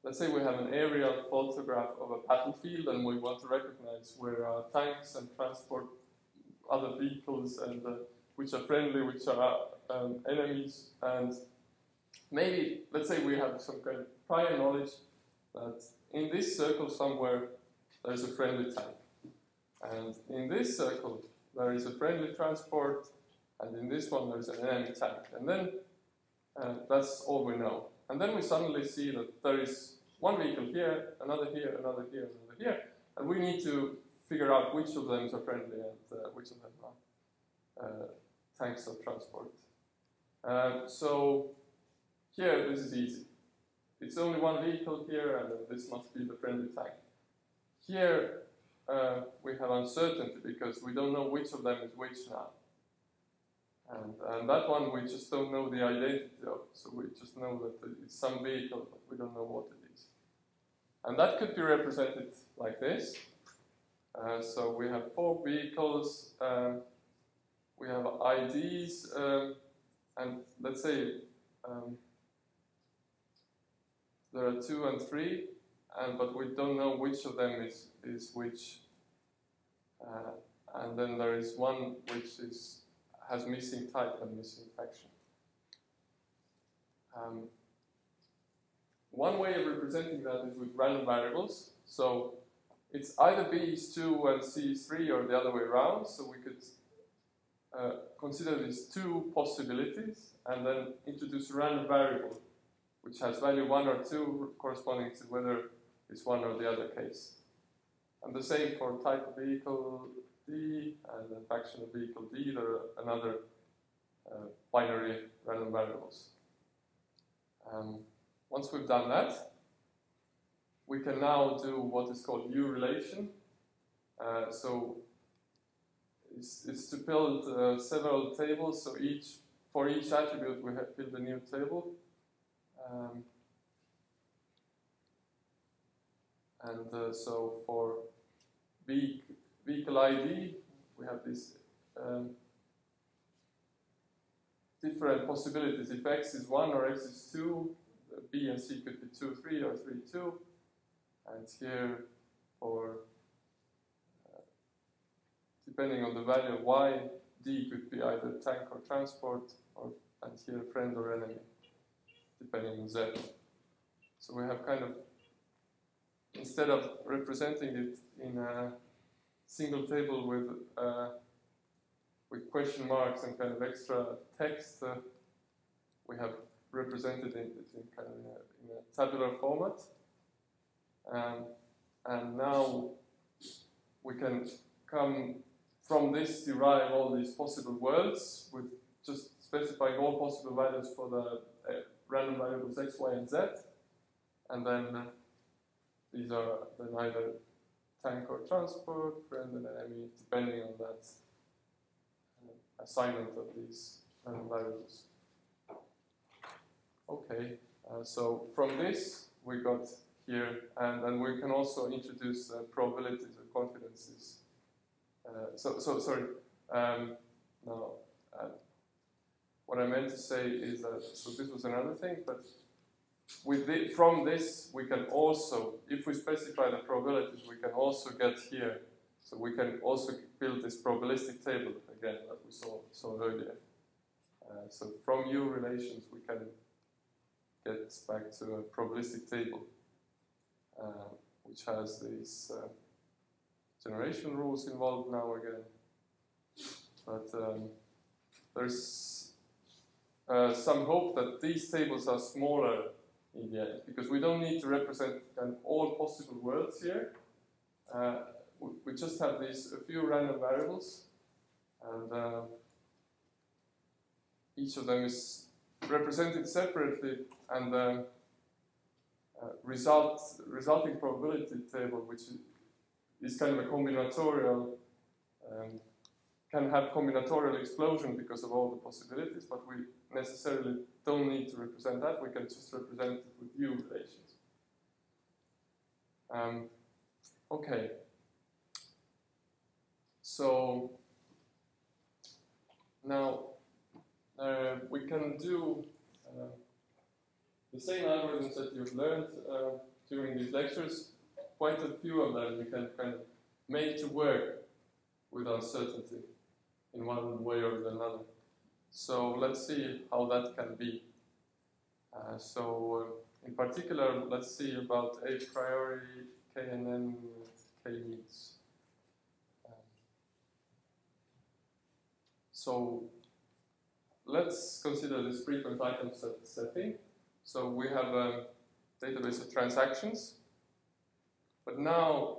let's say we have an aerial photograph of a battlefield and we want to recognize where are tanks and transport other vehicles and uh, which are friendly, which are um, enemies, and maybe, let's say we have some kind of prior knowledge that in this circle somewhere there's a friendly tank. And in this circle there is a friendly transport, and in this one there's an enemy tank. And then uh, that's all we know. And then we suddenly see that there is one vehicle here, another here, another here, another here, and we need to figure out which of them are friendly and uh, which of them are uh, tanks of transport. Um, so here, this is easy. It's only one vehicle here, and this must be the friendly tank. Here, uh, we have uncertainty because we don't know which of them is which now. And, and that one we just don't know the identity of, so we just know that it's some vehicle, but we don't know what it is. And that could be represented like this. Uh, so we have four vehicles, um, we have IDs, um, and let's say um, there are two and three, and but we don't know which of them is is which. Uh, and then there is one which is has missing type and missing faction. Um, one way of representing that is with random variables. So it's either B is 2 and C is 3 or the other way around. So we could uh, consider these two possibilities and then introduce a random variable which has value 1 or 2 corresponding to whether it's one or the other case. And the same for type of vehicle D and the faction of vehicle D, there are another uh, binary random variables. Um, once we've done that, we can now do what is called U relation. Uh, so it's, is to build uh, several tables. So each for each attribute we have built a new table. Um, and uh, so for vehicle ID, we have these um, different possibilities. If x is 1 or x is 2, b and c could be 2, 3 or 3, 2. And here for depending on the value of y, d could be either tank or transport, or and here friend or enemy, depending on z. So we have kind of, instead of representing it in a single table with uh, with question marks and kind of extra text, uh, we have represented it in kind of in a, in a tabular format. Um, and now we can come from this derive all these possible worlds with just specifying all possible values for the random variables x, y, and z. And then uh, these are then either tank or transport, friend and enemy, depending on that uh, assignment of these random variables. Okay, uh, so from this we got here, and, then we can also introduce uh, probabilities or confidences. Uh, so, so sorry, um, no, what I meant to say is that, so this was another thing, but with the, from this we can also, if we specify the probabilities, we can also get here, so we can also build this probabilistic table again that we saw, saw earlier. Uh, so from U relations we can get back to a probabilistic table uh, which has these uh, generation rules involved now again. But um, there's uh, some hope that these tables are smaller in the end because we don't need to represent kind of all possible worlds here. Uh, we, just have these a few random variables and uh, each of them is represented separately and the uh, result, resulting probability table, which is kind of a combinatorial, um, can have combinatorial explosion because of all the possibilities, but we necessarily don't need to represent that. We can just represent it with U relations. Um, okay. So now uh, we can do uh, the same algorithms that you've learned uh, during these lectures. Quite a few of them you can kind of make to work with uncertainty in one way or another. So let's see how that can be. Uh, so uh, in particular, let's see about a priori KNN K means. Um, so let's consider this frequent item set setting. So we have a database of transactions, but now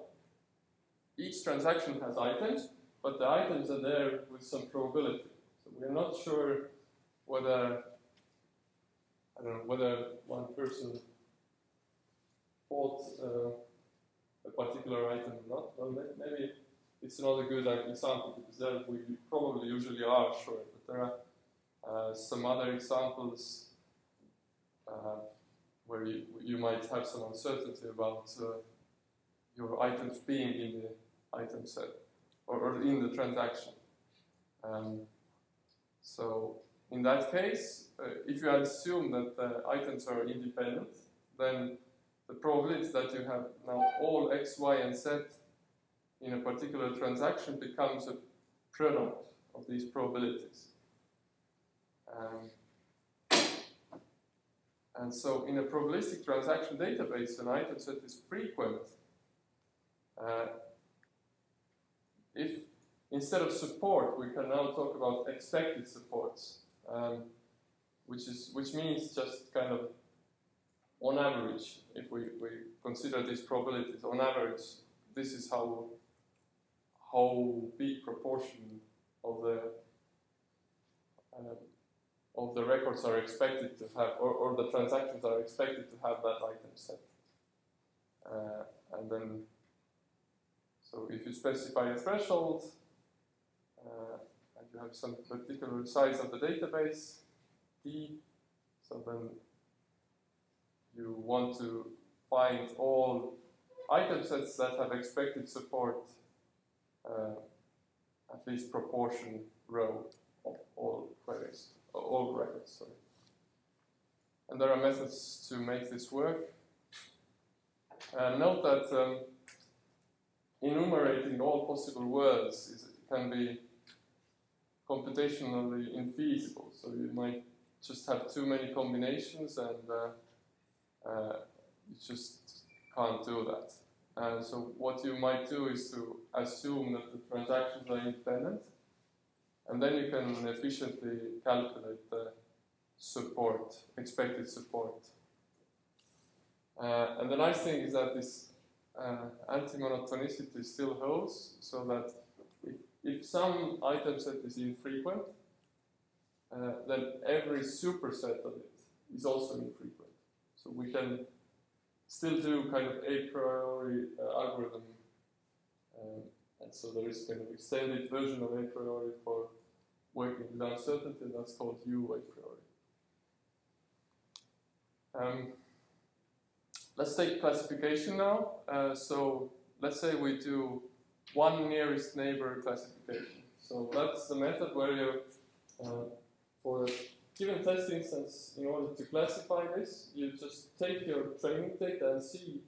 each transaction has items, but the items are there with some probability. So we're not sure whether I don't know whether one person bought uh, a particular item or not. Well, maybe it's not a good example because there we probably usually are sure, but there are uh, some other examples uh, where you, you might have some uncertainty about uh, your items being in the item set or, or in the transaction. Um, so in that case, uh, if you assume that the items are independent, then the probability that you have now all x, y, and z in a particular transaction becomes a product of these probabilities. Um, and so in a probabilistic transaction database, an item set is frequent. Uh, if instead of support, we can now talk about expected supports, um, which is which means just kind of on average, if we, we consider these probabilities, on average, this is how how big proportion of the um, of the records are expected to have, or, or the transactions are expected to have that item set. Uh, and then, so if you specify a threshold, uh, and you have some particular size of the database, D, so then you want to find all item sets that have expected support, uh, at least proportion rho of all queries all records, sorry. And there are methods to make this work. Uh, note that um, enumerating all possible words is, can be computationally infeasible. So you might just have too many combinations and uh, uh, you just can't do that. And so what you might do is to assume that the transactions are independent and then you can efficiently calculate the support, expected support. Uh, and the nice thing is that this uh, anti-monotonicity still holds, so that if, if some item set is infrequent, uh, then every superset of it is also infrequent. So we can still do kind of a priori uh, algorithm um, and so there is kind of extended version of a priori for working with uncertainty, that's called U a priori. Um, let's take classification now. Uh, so let's say we do one nearest neighbor classification. So that's the method where you, uh, for a given test instance, in order to classify this, you just take your training data and see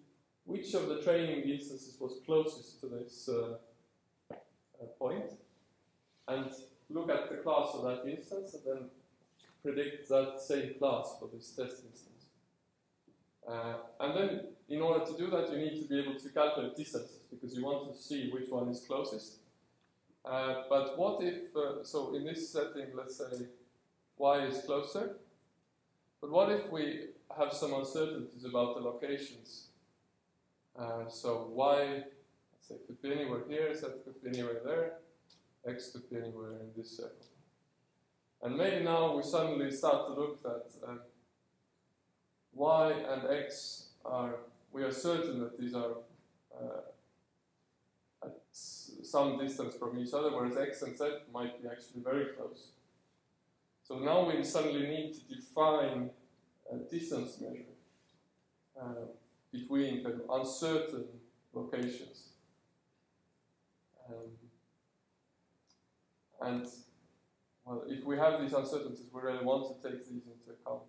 which of the training instances was closest to this uh, uh, point, and look at the class of that instance, and then predict that same class for this test instance. Uh, and then, in order to do that, you need to be able to calculate distances because you want to see which one is closest. Uh, but what if, uh, so in this setting, let's say y is closer, but what if we have some uncertainties about the locations? Uh, so y, let's say, could be anywhere here, z could be anywhere there, x could be anywhere in this circle. And maybe now we suddenly start to look at y and x are, we are certain that these are uh, at some distance from each other, whereas x and z might be actually very close. So now we suddenly need to define a distance measure uh, between kind of uncertain locations. Um, and well, if we have these uncertainties, we really want to take these into account.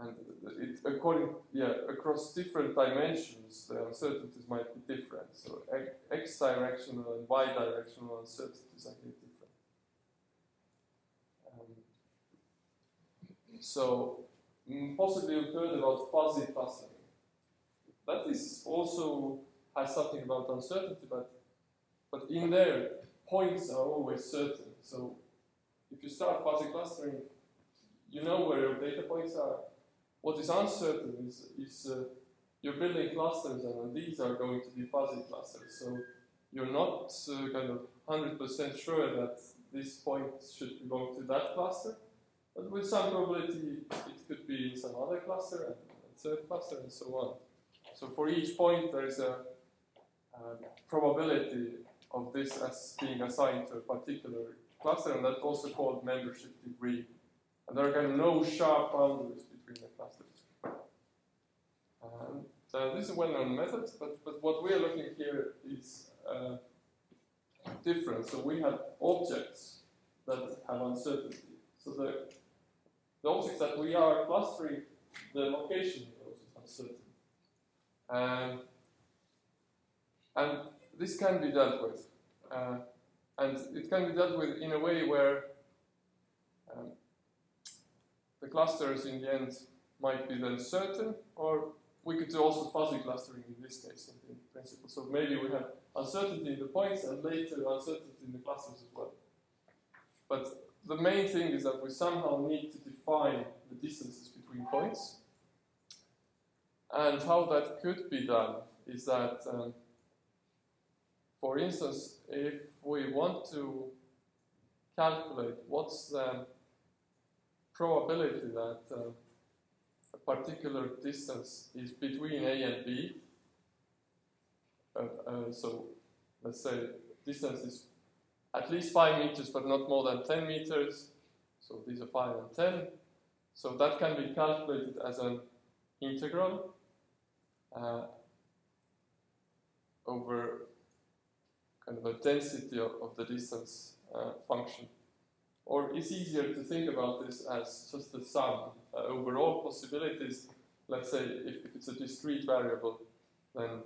And it, according, yeah, across different dimensions, the uncertainties might be different. So x directional and y directional uncertainties are here different. Um, so mm, possibly you've heard about fuzzy clustering. That is also has something about uncertainty, but but in there points are always certain. So if you start fuzzy clustering, you know where your data points are. What is uncertain is, is uh, you're building clusters and these are going to be fuzzy clusters. So you're not uh, kind of 100% sure that this point should belong to that cluster, but with some probability it could be in some other cluster and, and third cluster and so on. So for each point there is a uh, probability of this as being assigned to a particular cluster, and that's also called membership degree. And there are kind of no sharp boundaries clusters. And so this is a well-known method, but, but what we are looking here is uh, different. So we have objects that have uncertainty. So the, the objects that we are clustering, the location of those is uncertain. Um, and this can be dealt with. Uh, and it can be dealt with in a way where um, the clusters in the end might be then certain, or we could do also fuzzy clustering in this case, in, in principle. So maybe we have uncertainty in the points and later uncertainty in the clusters as well. But the main thing is that we somehow need to define the distances between points. And how that could be done is that um, for instance, if we want to calculate what's the probability that uh, a particular distance is between A and B, uh, uh, so let's say distance is at least 5 meters but not more than 10 meters, so these are 5 and 10, so that can be calculated as an integral uh, over kind of a density of, of the distance uh, function. Or it's easier to think about this as just the sum uh, over all possibilities. Let's say if, if, it's a discrete variable, then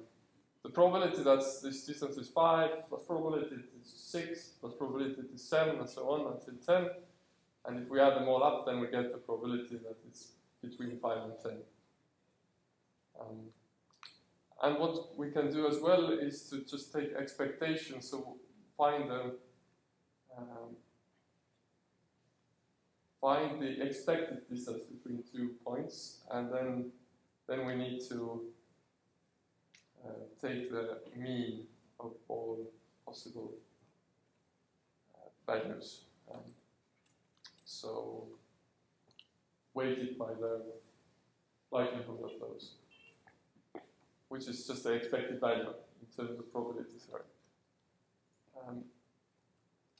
the probability that this distance is 5, plus probability is 6, plus probability is 7, and so on until 10. And if we add them all up, then we get the probability that it's between 5 and 10. Um, and what we can do as well is to just take expectations, so find the um, find the expected distance between two points, and then then we need to uh, take the mean of all possible uh, values. Um, so weighted by the likelihood of those which is just the expected value in terms of probability theory. Um,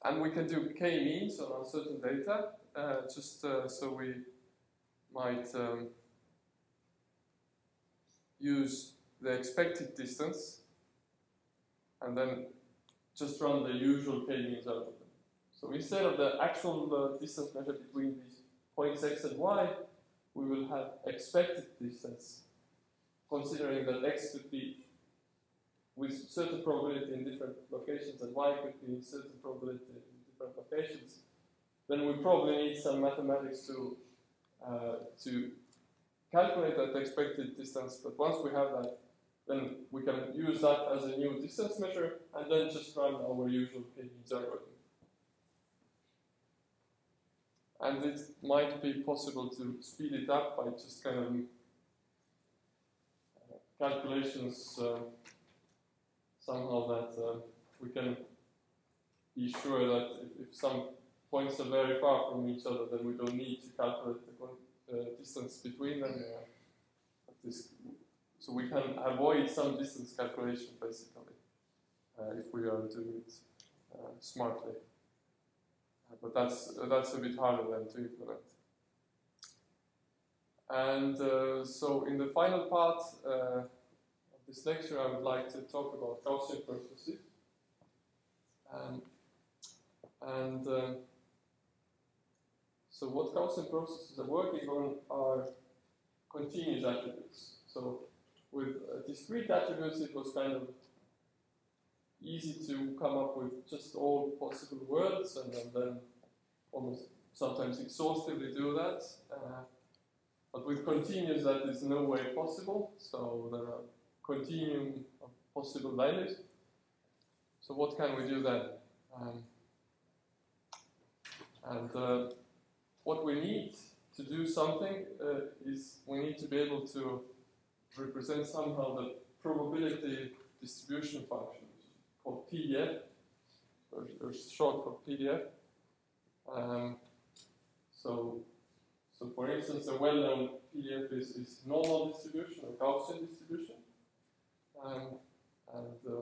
and we can do k-means on uncertain data. Uh, just uh, so we might um, use the expected distance and then just run the usual k-means algorithm. So instead of the actual uh, distance measured between these points x and y, we will have expected distance, considering that x could be with certain probability in different locations and y could be in certain probability in different locations. Then we probably need some mathematics to uh, to calculate that expected distance. But once we have that, then we can use that as a new distance measure and then just run our usual k-means algorithm. And it might be possible to speed it up by just kind of uh, calculations uh, somehow that uh, we can be sure that if, if, some points are very far from each other, then we don't need to calculate the uh, distance between them. So we can avoid some distance calculation basically uh, if we are doing it uh, smartly but that's that's a bit harder than to implement. And uh, so, in the final part uh, of this lecture, I would like to talk about Gaussian processes. Um, and um, so, what Gaussian processes are working on are continuous attributes. So, with uh, discrete attributes, it was kind of easy to come up with just all possible worlds and, and then almost sometimes exhaustively do that. Uh, but with continuous, that is no way possible. So there are continuum of possible values. So what can we do then? Um, and uh, what we need to do something uh, is we need to be able to represent somehow the probability distribution function called PDF, or, or short for PDF. Um, so, so for instance, a well-known PDF is, is normal distribution or Gaussian distribution. Um, and uh,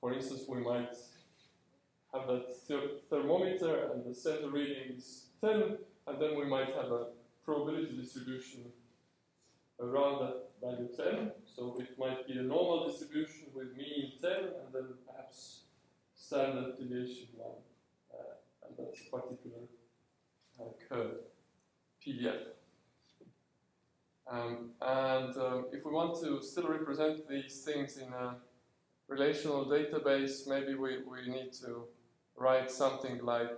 for instance, we might have a thermometer and the center reading is 10, and then we might have a probability distribution around that value 10. So it might be a normal distribution with mean 10 and then perhaps standard deviation 1. Uh, and that's a particular uh, curve, PDF. Um, and um, if we want to still represent these things in a relational database, maybe we, we need to write something like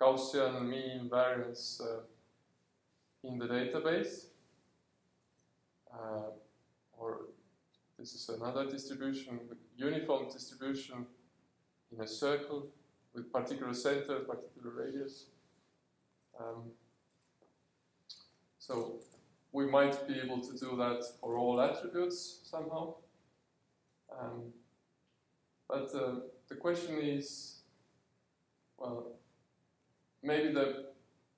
Gaussian mean variance uh, in the database. Uh, or this is another distribution uniform distribution in a circle with particular center, particular radius. Um, so we might be able to do that for all attributes somehow. Um, but uh, the question is, well, maybe the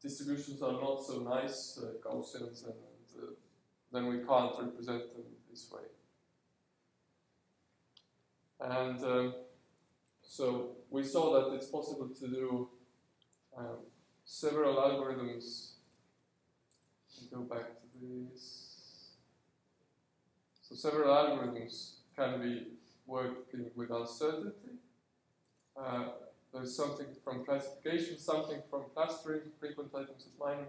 distributions are not so nice, uh, Gaussians, and, uh, then we can't represent them this way. And um, so we saw that it's possible to do um, several algorithms. Go back to this. So several algorithms can be working with uncertainty. Uh, there's something from classification, something from clustering, frequent itemset mining.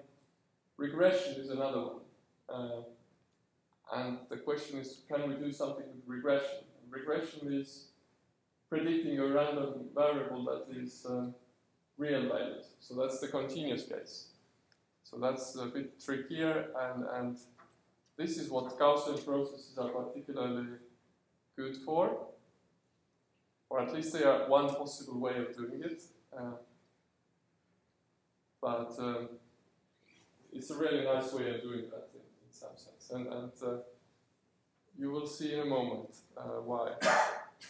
Regression is another one. Uh, and the question is, can we do something with regression? And regression is predicting a random variable that is um, real valued. So that's the continuous case. So that's a bit trickier, and, and this is what Gaussian processes are particularly good for, or at least they are one possible way of doing it. Uh, but um, it's a really nice way of doing that in, in some sense, and, and uh, you will see in a moment uh, why.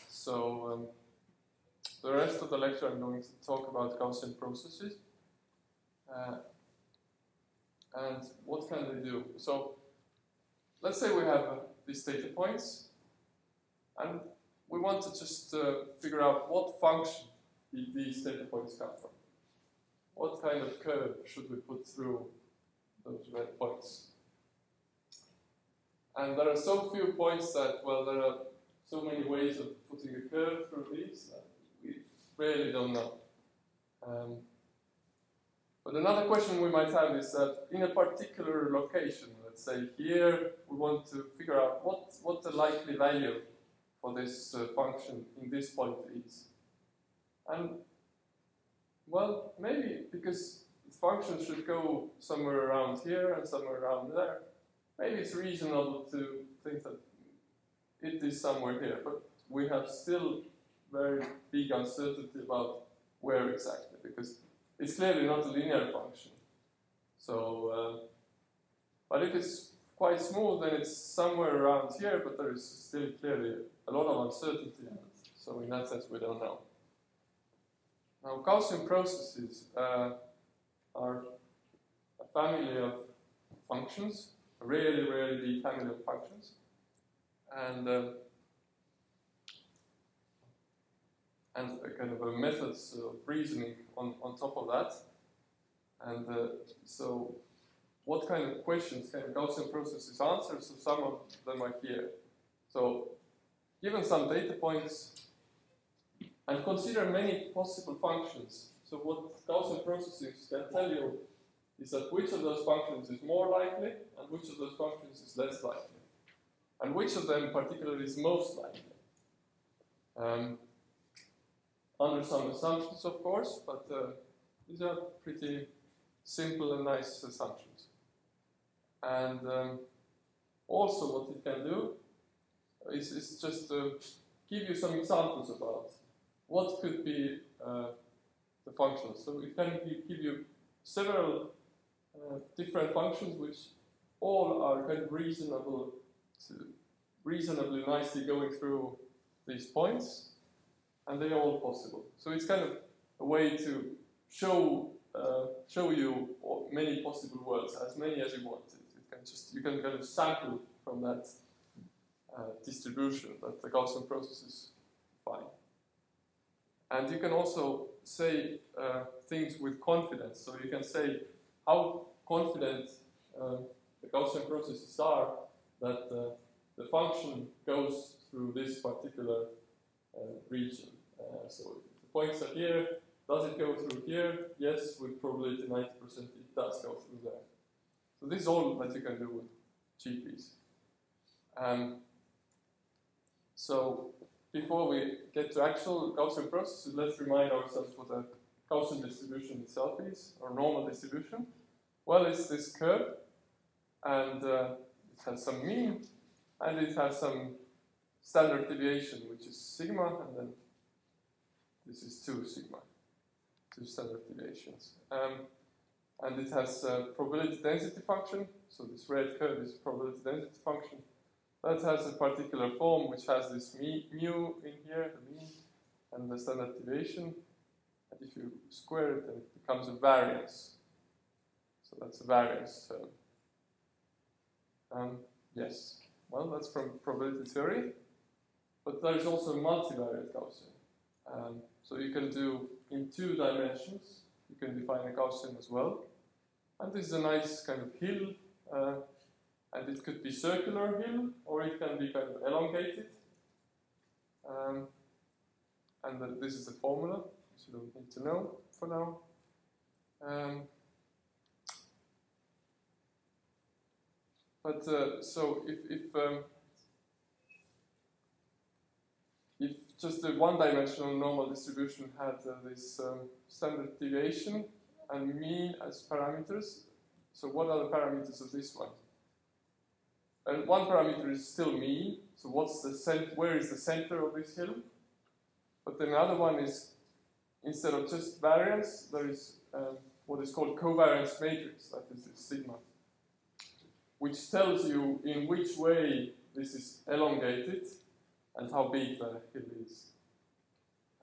So um, the rest of the lecture I'm going to talk about Gaussian processes. Uh, and what can they do? So let's say we have uh, these data points and we want to just uh, figure out what function these data points come from. what kind of curve should we put through those red points? And there are so few points that, well, there are so many ways of putting a curve through these that we really don't know. Um, but another question we might have is that in a particular location, let's say here, we want to figure out what, what the likely value for this uh, function in this point is. And, well, maybe because the function should go somewhere around here and somewhere around there, maybe it's reasonable to think that it is somewhere here, but we have still very big uncertainty about where exactly, because it's clearly not a linear function. So, uh, but if it's quite smooth, then it's somewhere around here, but there is still clearly a lot of uncertainty in it. So in that sense, we don't know. Now, Gaussian processes uh, are a family of functions, really, really family of functions. And uh, and a kind of a methods of reasoning on, on top of that. And uh, so, what kind of questions can Gaussian processes answer? So, some of them are here. So, given some data points, and consider many possible functions. So, what Gaussian processes can tell you is that which of those functions is more likely, and which of those functions is less likely, and which of them particularly is most likely. Um, under some assumptions, of course, but uh, these are pretty simple and nice assumptions. And um, also, what it can do is, is just uh, give you some examples about what could be uh, the functions. So it can give you several uh, different functions which all are kind of reasonable, to, reasonably nicely going through these points and they are all possible. So it's kind of a way to show uh, show you many possible worlds, as many as you want. It, it can just you can kind of sample from that distribution that the Gaussian process is fine. And you can also say uh, things with confidence. So you can say how confident uh, the Gaussian processes are that uh, the function goes through this particular uh, region. Uh, so the points are here. Does it go through here? Yes, with probability 90% it does go through there. So this is all that you can do with GPs. Um, so before we get to actual Gaussian processes, let's remind ourselves what a Gaussian distribution itself is, or normal distribution. Well, it's this curve, and uh, it has some mean, and it has some standard deviation, which is sigma, and then this is 2 sigma, two standard deviations. Um, and it has a probability density function, so this red curve is probability density function. That has a particular form which has this mu in here, the mean, and the standard deviation. And if you square it, then it becomes a variance. So that's a variance term. Um, yes, well, that's from probability theory. But there is also a multivariate Gaussian. Um, so you can do in two dimensions, you can define a Gaussian as well. And this is a nice kind of hill, uh, and it could be circular hill, or it can be kind of elongated. Um, and that this is the formula, you don't need to know for now. Um, but uh, so if, if um, just a one-dimensional normal distribution had uh, this um, standard deviation and mean as parameters. So what are the parameters of this one? And one parameter is still mean. So what's the cent where is the center of this hill? But then another one is instead of just variance, there is um, what is called covariance matrix, that is sigma, which tells you in which way this is elongated and how big the hill is,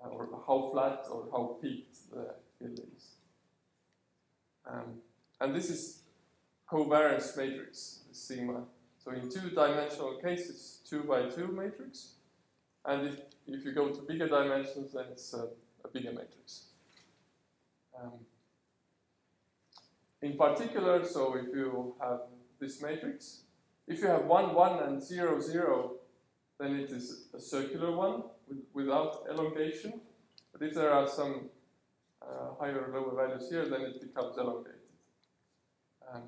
uh, or how flat or how peaked the hill is. Um, and this is covariance matrix, sigma. So in two-dimensional cases, two by two matrix, and if, if you go to bigger dimensions, then it's a, a bigger matrix. Um, in particular, so if you have this matrix, if you have 1, 1 and 0, 0, then it is a circular one with, without elongation. But if there are some uh, higher or lower values here, then it becomes elongated. Um,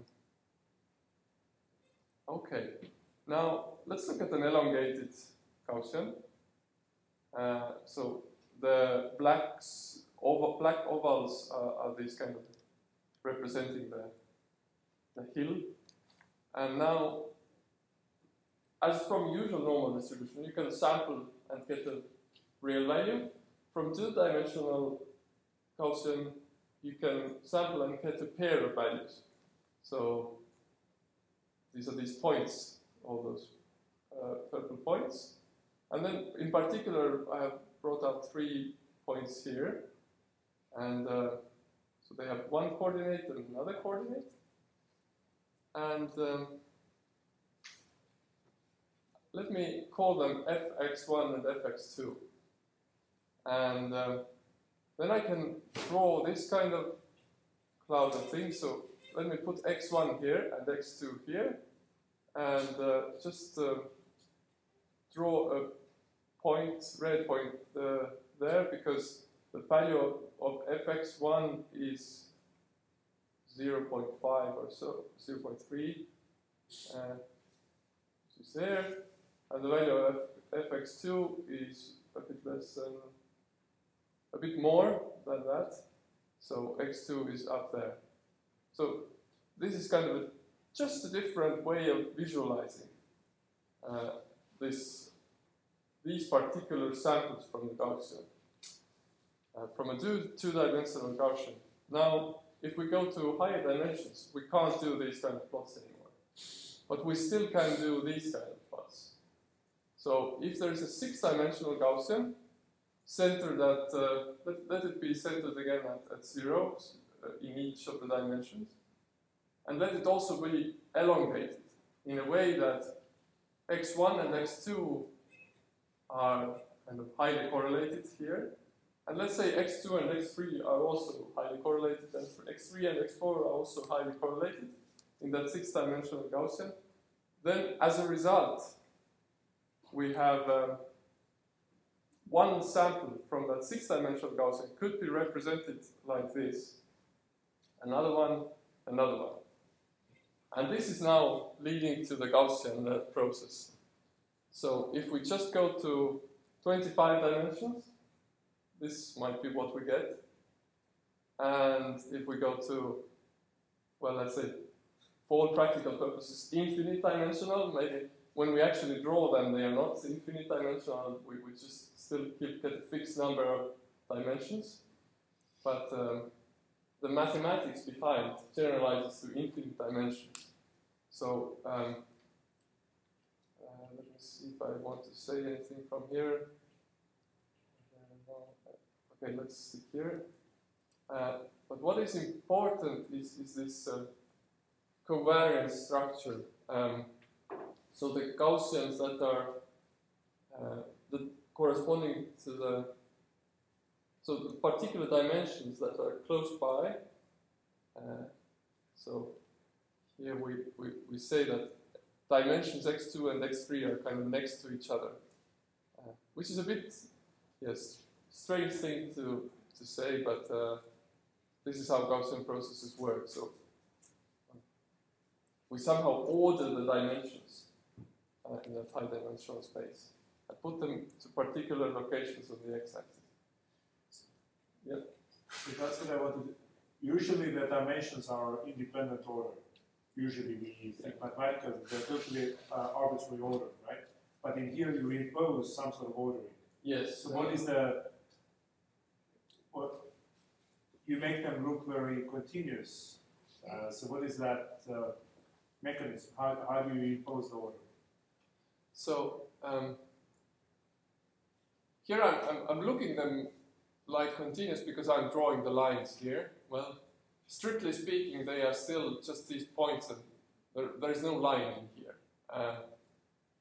okay, now let's look at an elongated Gaussian. Uh, so the blacks, oval, black ovals are, are these kind of representing the, the hill. And now, as from usual normal distribution, you can sample and get a real value. From two-dimensional Gaussian, you can sample and get a pair of values. So these are these points, all those uh, purple points. And then in particular, I have brought out three points here. And uh, so they have one coordinate and another coordinate. And um, let me call them fx1 and fx2. And uh, then I can draw this kind of cloud of things. So let me put x1 here and x2 here. And uh, just uh, draw a point, red point uh, there, because the value of fx1 is 0.5 or so, 0.3, uh, which is there, and the value of fx2 is a bit less than, a bit more than that, so x2 is up there. So this is kind of a, just a different way of visualizing uh, this, these particular samples from the Gaussian uh, from a two, two-dimensional Gaussian. Now, if we go to higher dimensions, we can't do these kind of plots anymore. But we still can do these kind of plots. So if there's a six-dimensional Gaussian, centered at, uh, let, let, it be centered again at, at zero uh, in each of the dimensions, and let it also be elongated in a way that x1 and x2 are kind of highly correlated here, and let's say x2 and x3 are also highly correlated, and x3 and x4 are also highly correlated in that six-dimensional Gaussian. Then, as a result, we have um, one sample from that six-dimensional Gaussian could be represented like this. Another one, another one. And this is now leading to the Gaussian uh, process. So if we just go to 25 dimensions, this might be what we get. And if we go to, well, let's say, for all practical purposes, infinite dimensional, maybe when we actually draw them, they are not infinite dimensional. We, we just still keep, get a fixed number of dimensions. But um, the mathematics behind generalizes to infinite dimensions. So um, uh, let me see if I want to say anything from here. Okay, let's see here. Uh, but what is important is, is this uh, covariance structure. Um, so the Gaussians that are uh, the corresponding to the so the particular dimensions that are close by. Uh, so here we, we, we say that dimensions x2 and x3 are kind of next to each other, uh, which is a bit yes strange thing to, to say, but uh, this is how Gaussian processes work. So we somehow order the dimensions uh, in that high dimensional space. I put them to particular locations on the x-axis. Yeah. So that's what I wanted. Usually the dimensions are independent order. Usually we think mathematically they're totally uh, arbitrary order, right? But in here you impose some sort of ordering. Yes. So what is the what you make them look very continuous. Uh, so what is that uh, mechanism? How, how do you impose the order? So um, here I'm, I'm, I'm looking them like continuous because I'm drawing the lines here. Well, strictly speaking, they are still just these points and there, there is no line in here. Uh,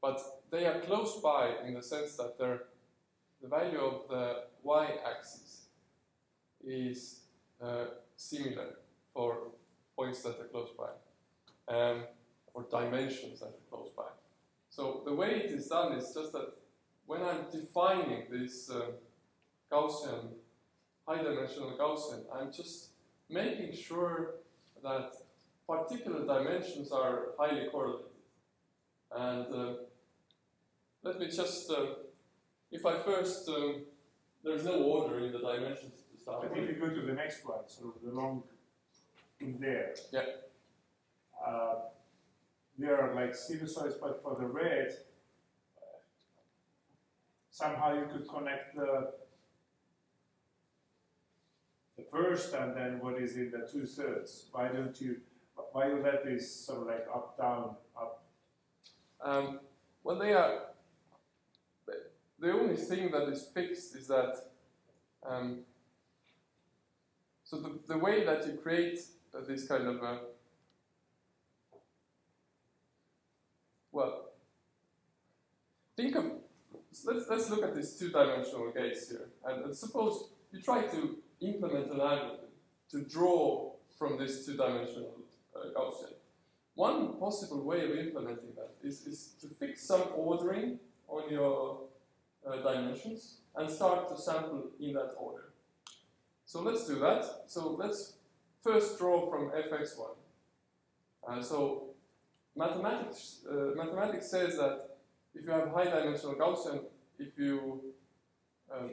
but they are close by in the sense that the value of the y-axis is uh, similar for points that are close by, um, or dimensions that are close by. So the way it is done is just that when I'm defining this uh, Gaussian, high-dimensional Gaussian, I'm just making sure that particular dimensions are highly correlated. And uh, let me just, uh, if I first, um, there's no order in the dimensions to start But with. if you go to the next one, so the long in there. Yeah. Uh, there are like sinusoids, but for the red, uh, somehow you could connect the the first and then what is in the two thirds. Why don't you? Why you let this sort of like up down up? Um, well, they are. the- only thing that is fixed is that. Um, so the, the way that you create this kind of uh, well, think of let's let's look at this two-dimensional case here, and, and suppose you try to implement an algorithm to draw from this two-dimensional uh, Gaussian. One possible way of implementing that is, is to fix some ordering on your uh, dimensions and start to sample in that order. So let's do that. So let's first draw from fx1. Uh, so mathematics, uh, mathematics says that if you have high dimensional Gaussian, if you um,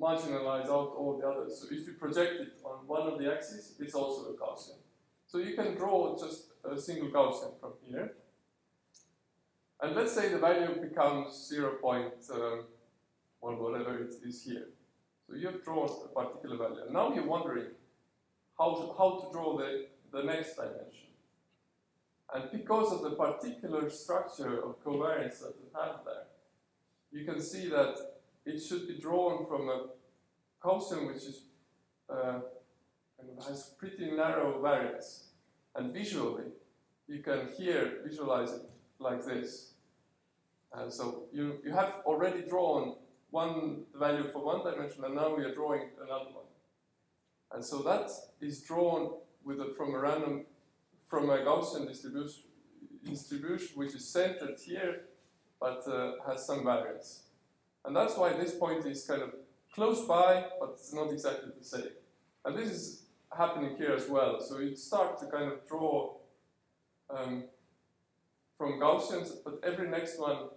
marginalize out all the others, so if you project it on one of the axes, it's also a Gaussian. So you can draw just a single Gaussian from here. And let's say the value becomes um, 0.1, whatever it is here. So you have drawn a particular value. And now you're wondering how to, how to draw the, the next dimension. And because of the particular structure of covariance that you have there, you can see that it should be drawn from a Gaussian which is uh, has pretty narrow variance. And visually, you can here visualize it like this. And so you, you have already drawn one value for one dimension, and now we are drawing another one. And so that is drawn with a, from a random, from a Gaussian distribution, distribution which is centered here, but uh, has some variance. And that's why this point is kind of close by, but it's not exactly the same. And this is happening here as well. So you start to kind of draw um, from Gaussians, but every next one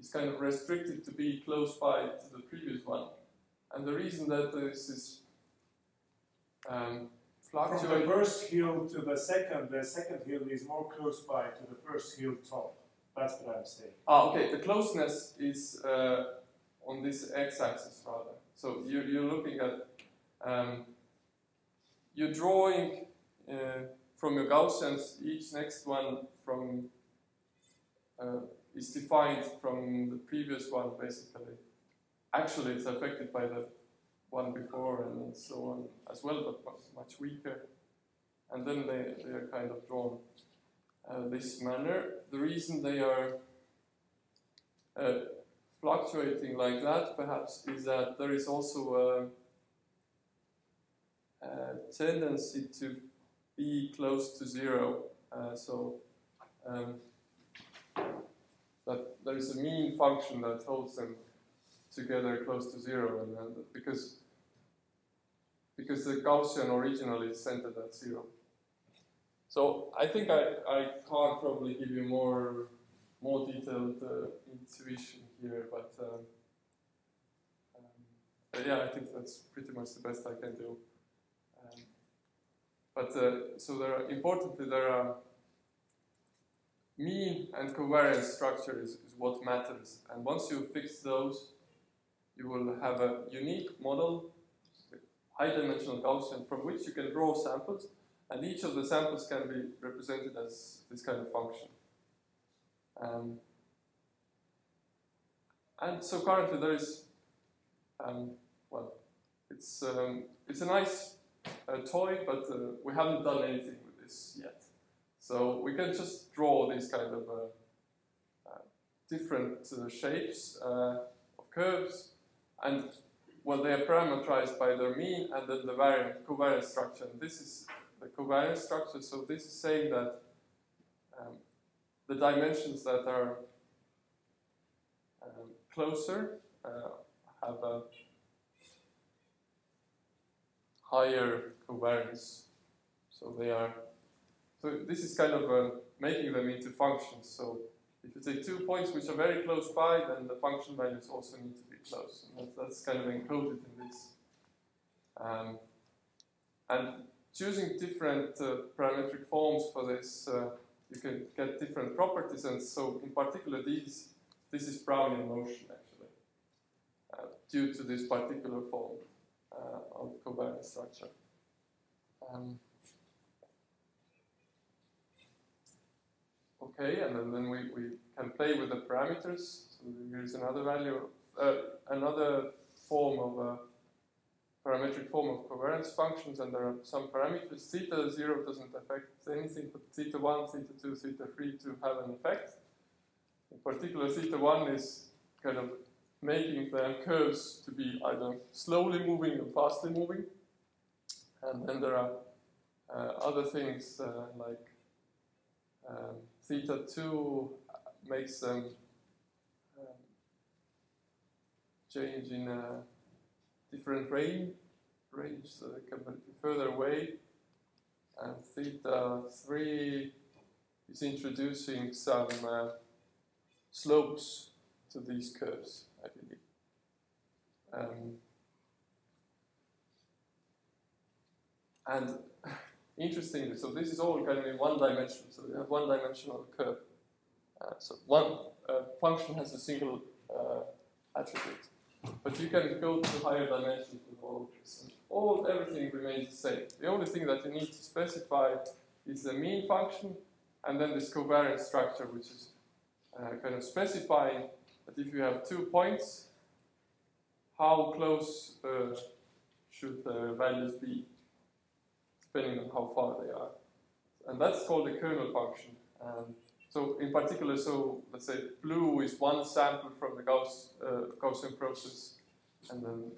is kind of restricted to be close by to the previous one. And the reason that this is um, From the first hill to the second, the second hill is more close by to the first hill top. That's what I'm saying. Ah, okay. The closeness is uh, on this x-axis rather. So you, you're looking at um, you're drawing uh, from your Gaussians. Each next one from uh, is defined from the previous one basically. Actually, it's affected by the one before and so on as well, but much, much weaker. And then they, they are kind of drawn uh, this manner. The reason they are uh, fluctuating like that, perhaps, is that there is also a, a tendency to be close to zero. Uh, so um, that there is a mean function that holds them together close to zero, and, because because the Gaussian originally is centered at zero. So I think I, I can't probably give you more more detailed uh, intuition here, but, um, um, but yeah, I think that's pretty much the best I can do. Um, but uh, so there are importantly there are mean and covariance structure is, is what matters, and once you fix those, you will have a unique model, high dimensional Gaussian, from which you can draw samples, and each of the samples can be represented as this kind of function. Um, and so currently there is, um, well, it's um, it's a nice uh, toy, but uh, we haven't done anything with this yet. So we can just draw these kind of uh, uh, different uh, shapes of curves, and well, they are parameterized by their mean and then the variant covariance structure. And this is the covariance structure. So this is saying that um, the dimensions that are closer uh, have a higher covariance. So they are. So this is kind of uh, making them into functions. So if you take two points which are very close by, then the function values also need to be close. And that's, that's kind of encoded in this. Um, and choosing different uh, parametric forms for this, uh, you can get different properties. And so, in particular, these this is Brownian motion actually, uh, due to this particular form uh, of covariance structure. Um, okay, and then, then we, we can play with the parameters. So here's another value, uh, another form of a parametric form of covariance functions, and there are some parameters. Theta 0 doesn't affect anything, but theta 1, theta 2, theta 3 to have an effect. In particular, theta 1 is kind of making the curves to be either slowly moving or fastly moving. And then there are uh, other things uh, like um, theta 2 makes them um, change in a different range, range so they can be further away. And theta 3 is introducing some uh, slopes to these curves, I believe. Um, and [LAUGHS] interestingly, so this is all kind of in one dimension. So we have one dimensional curve. Uh, so one uh, function has a single uh, attribute, but you can go to higher dimensions with all this. And all everything remains the same. The only thing that you need to specify is the mean function, and then this covariance structure, which is uh, kind of specifying that if you have two points, how close uh, should the values be, depending on how far they are. And that's called the kernel function. Um, so in particular, so let's say blue is one sample from the Gauss, uh, Gaussian process, and then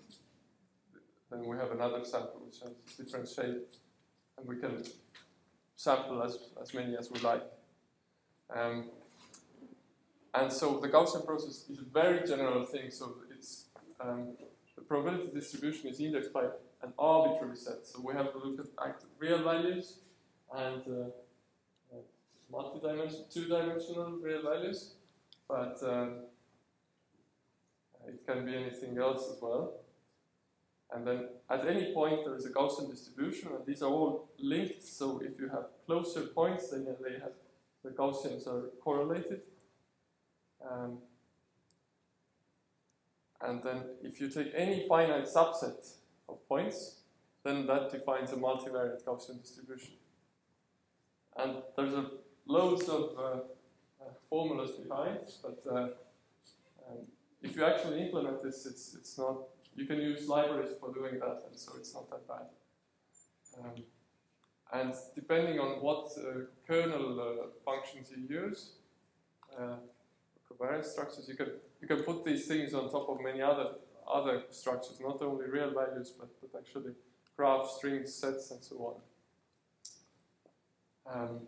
then we have another sample which has a different shape, and we can sample as, as many as we like. Um, and so the Gaussian process is a very general thing. So it's um, the probability distribution is indexed by an arbitrary set. So we have to look at real values and uh, uh, multi-dimensional, two-dimensional real values, but um, it can be anything else as well. And then at any point there is a Gaussian distribution, and these are all linked. So if you have closer points, then they have the Gaussians are correlated. Um, and then if you take any finite subset of points, then that defines a multivariate Gaussian distribution. And there's a, loads of uh, uh, formulas behind, but uh, um, if you actually implement this, it's, it's not, you can use libraries for doing that, and so it's not that bad. Um, and depending on what uh, kernel uh, functions you use, covariance structures, you can you can put these things on top of many other other structures, not only real values, but, but actually graphs, strings, sets, and so on. Um,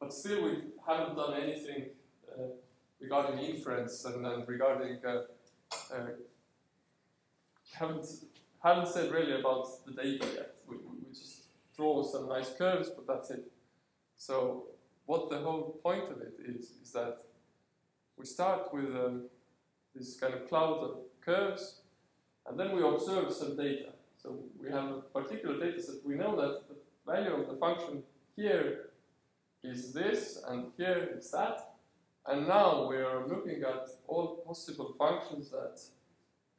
but still, we haven't done anything uh, regarding inference and, and regarding uh, uh, haven't haven't said really about the data yet. We, we just draw some nice curves, but that's it. So what the whole point of it is is that we start with um, this kind of cloud of curves, and then we observe some data. So we have a particular data set. We know that the value of the function here is this, and here is that. And now we are looking at all possible functions that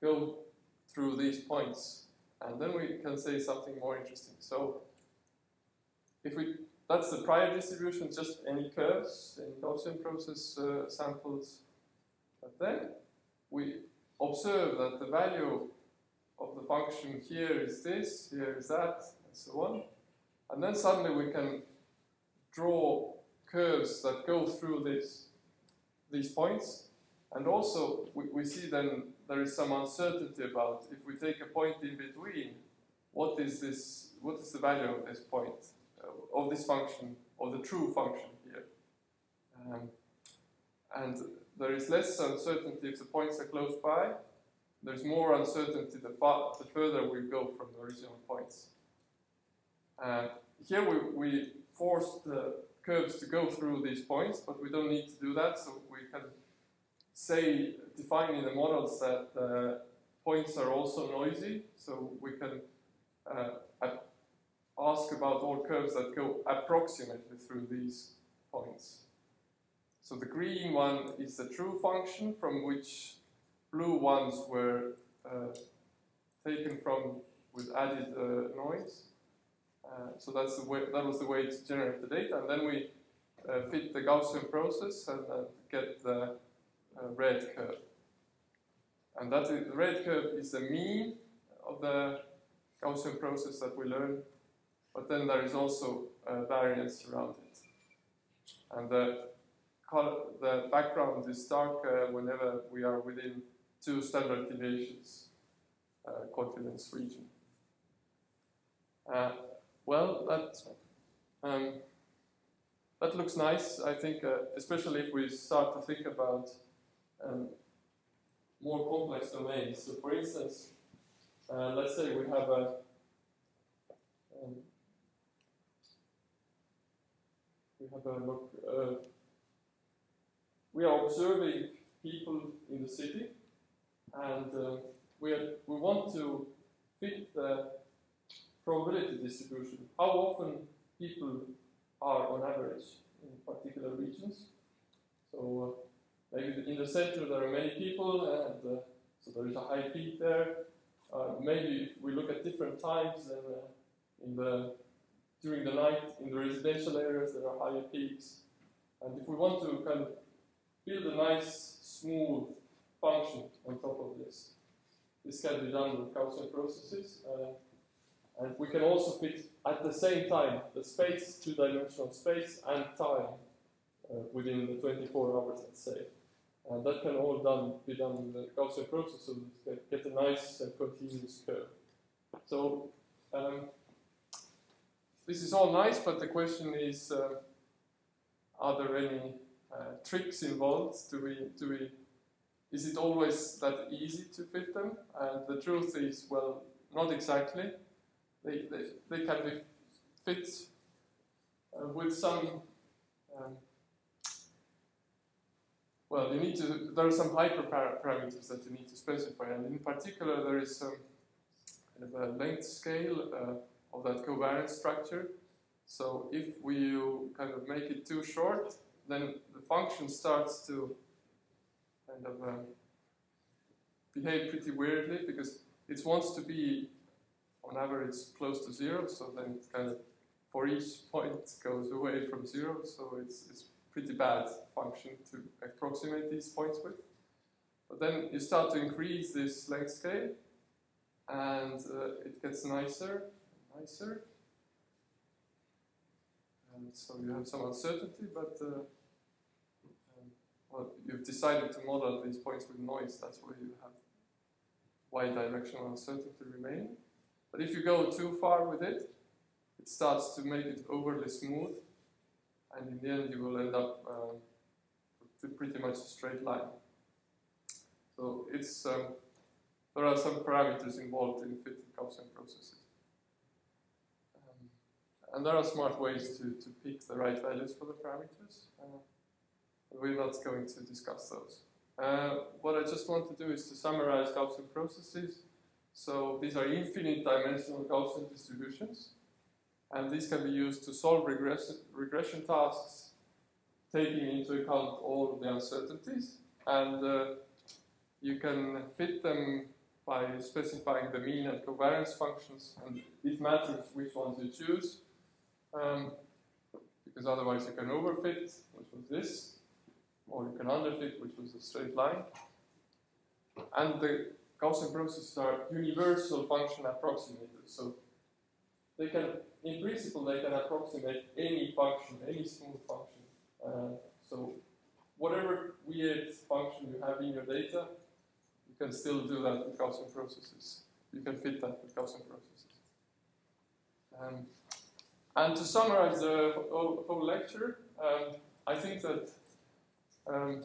go through these points. And then we can say something more interesting. So if we that's the prior distribution, just any curves in Gaussian process uh, samples. But then we observe that the value of the function here is this, here is that, and so on. And then suddenly we can draw curves that go through this, these points. And also we, we see then there is some uncertainty about if we take a point in between, what is this, what is the value of this point? Uh, of this function, of the true function here. Um, and there is less uncertainty if the points are close by. There's more uncertainty the, far, the further we go from the original points. And here we, we force the curves to go through these points, but we don't need to do that, so we can say, define in the models that uh, points are also noisy, so we can uh, ask about all curves that go approximately through these points. So the green one is the true function from which blue ones were uh, taken from with added uh, noise. Uh, so that's the way, that was the way to generate the data, and then we uh, fit the Gaussian process and uh, get the uh, red curve. And that is, the red curve is the mean of the Gaussian process that we learned, but then there is also variance around it. And the, color, the background is dark whenever we are within two standard deviations uh, confidence region. Uh, well, that um, that looks nice. I think, uh, especially if we start to think about um, more complex domains. So, for instance, uh, let's say we have a um, we have a look. Uh, we are observing people in the city and uh, we, are, we want to fit the probability distribution. How often people are on average in particular regions. So uh, maybe in the center there are many people and uh, so there is a high peak there. Uh, maybe if we look at different times then uh, in the during the night in the residential areas there are higher peaks. And if we want to kind of build a nice smooth function on top of this. This can be done with Gaussian processes. Uh, and we can also fit at the same time the space, two-dimensional space, and time uh, within the 24 hours, let's say. And that can all done, be done with the Gaussian process, so we get a nice uh, continuous curve. So um, this is all nice, but the question is, uh, are there any uh, tricks involved? Do we, do we is it always that easy to fit them? And the truth is, well, not exactly. They, they, they can be fit uh, with some, um, well, you need to, there are some hyperparameters that you need to specify, and in particular, there is some kind of a length scale uh, of that covariance structure. So if we kind of make it too short, then the function starts to kind of um, behave pretty weirdly because it wants to be on average close to zero, so then it kind of for each point goes away from zero, so it's, it's pretty bad function to approximate these points with. But then you start to increase this length scale, and uh, it gets nicer, nicer. And so you have some uncertainty, but uh, well, you've decided to model these points with noise, that's where you have y directional uncertainty remaining. But if you go too far with it, it starts to make it overly smooth, and in the end you will end up um, with pretty much a straight line. So it's um, there are some parameters involved in fitting Gaussian processes. And there are smart ways to, to pick the right values for the parameters. Uh, we're not going to discuss those. Uh, what I just want to do is to summarize Gaussian processes. So these are infinite dimensional Gaussian distributions, and these can be used to solve regression, regression tasks, taking into account all the uncertainties, and uh, you can fit them by specifying the mean and covariance functions, and it matters which ones you choose, um, because otherwise you can overfit, which was this, or you can underfit, which was a straight line. And the Gaussian processes are universal function approximators. So they can, in principle, they can approximate any function, any smooth function. Uh, so whatever weird function you have in your data, you can still do that with Gaussian processes. You can fit that with Gaussian processes. Um, and to summarize the whole, lecture, um, I think that um,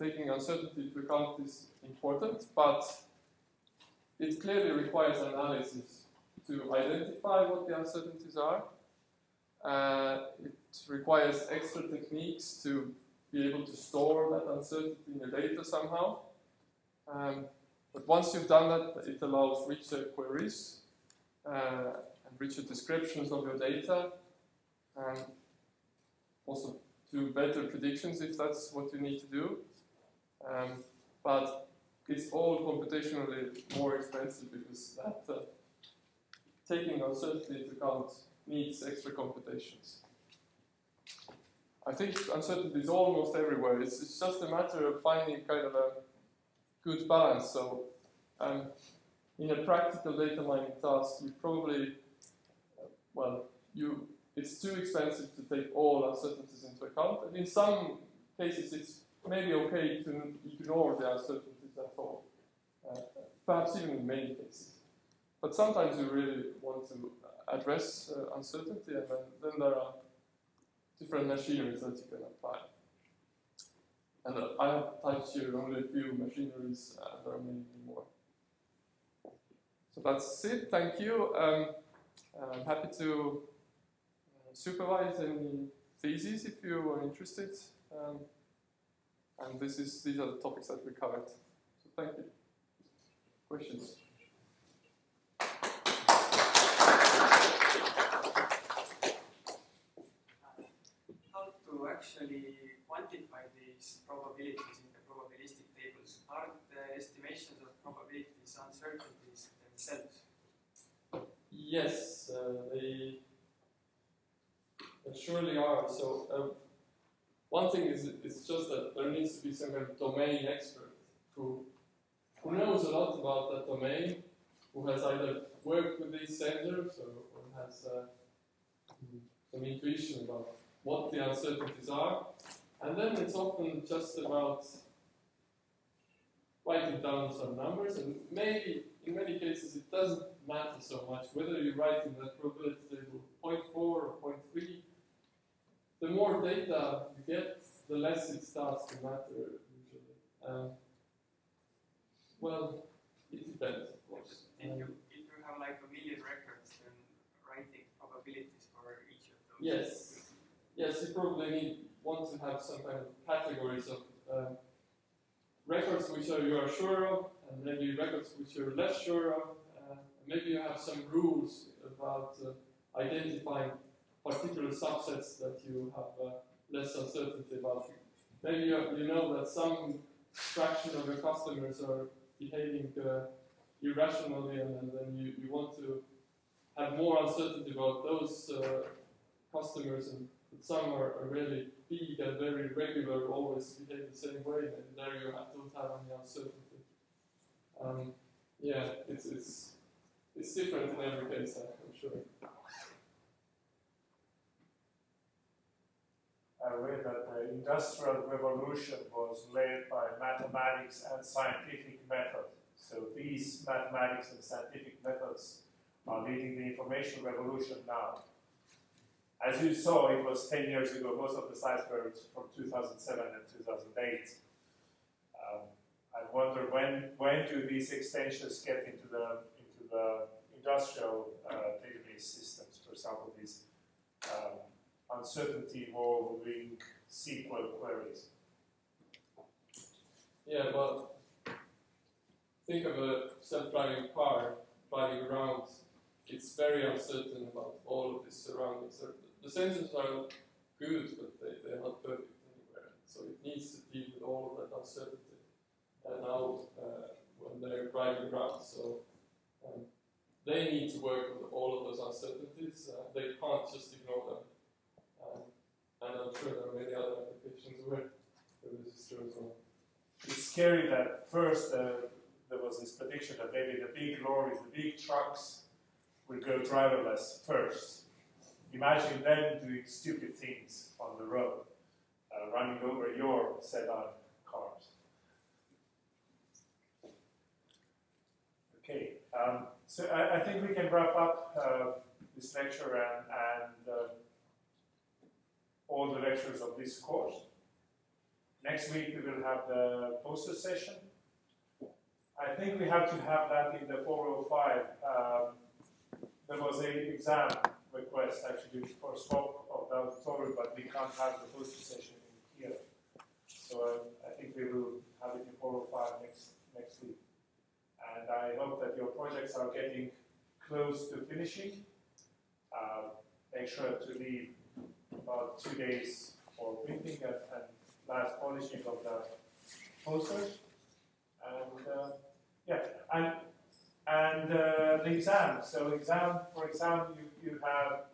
taking uncertainty into account is important, but it clearly requires analysis to identify what the uncertainties are. Uh, it requires extra techniques to be able to store that uncertainty in your data somehow. Um, but once you've done that, it allows richer queries uh, and richer descriptions of your data, and also do better predictions if that's what you need to do. Um, but it's all computationally more expensive because that uh, taking uncertainty into account needs extra computations. I think uncertainty is almost everywhere. It's, it's just a matter of finding kind of a good balance. So, um, in a practical data mining task, you probably, well, you it's too expensive to take all uncertainties into account. And in some cases, it's maybe okay to ignore the uncertainties at all. Uh, perhaps even in many cases. But sometimes you really want to address uh, uncertainty, and then, then there are different machineries that you can apply. And uh, I have touched here only a few machineries, uh, there are many more. So that's it, thank you. Um, I'm happy to uh, supervise any theses if you are interested. Um, and this is, these are the topics that we covered. So thank you. Questions? how to actually quantify these probabilities in the probabilistic tables? Are the estimations of probabilities themselves? Yes, uh, they, they surely are. So um, one thing is it's just that there needs to be some kind of domain expert who who knows a lot about that domain, who has either worked with these sensors or, or has uh, some intuition about what the uncertainties are. And then it's often just about writing down some numbers, and maybe in many cases it doesn't matter so much whether you write in that probability table 0.4 or 0.3. The more data you get, the less it starts to matter usually. Um, well, it depends, of course. If Um, you, if you have like a million records, then writing probabilities for each of those. Yes. Yes, you probably need, want to have some kind of categories of um, records which are, you are sure of, and maybe records which you're less sure of. Maybe you have some rules about uh, identifying particular subsets that you have uh, less uncertainty about. Maybe you, you know that some fraction of your customers are behaving uh, irrationally, and, and then you, you want to have more uncertainty about those uh, customers, and some are, are really big and very regular, always behave the same way, and there you have, don't have any uncertainty. Um, yeah, it's, it's, it's different in every case, I'm sure. I read that the Industrial Revolution was led by mathematics and scientific method. So these mathematics and scientific methods are leading the information revolution now. As you saw, it was 10 years ago. Most of the slides were from 2007 and 2008. Um, I wonder when when do these extensions get into the industrial uh, database systems? For example, these um, uncertainty involving SQL queries. Yeah, well, think of a self-driving car driving around. It's very uncertain about all of the surroundings. The- sensors are good, but they, they're not perfect anywhere. So it needs to deal with all of that uncertainty. And now, uh, when they're driving around, so they need to work with all of those uncertainties. Uh, they can't just ignore them. Um, and I'm sure there are many other applications where, where this is true as well. It's scary that first uh, there was this prediction that maybe the big lorries, the big trucks, will go driverless first. Imagine them doing stupid things on the road, uh, running over your sedan cars. Okay, um, so I, I think we can wrap up uh, this lecture and, and uh, all the lectures of this course. Next week we will have the poster session. I think we have to have that in the 405. Um, there was a exam request actually for scope of the auditorium, but we can't have the poster session in here. So uh, I think we will have it in 405 next next week. And I hope that your projects are getting close to finishing. Uh, make sure to leave about two days for printing and, and last polishing of the posters. And uh, yeah, and and uh, the exam. So exam for exam, you, you have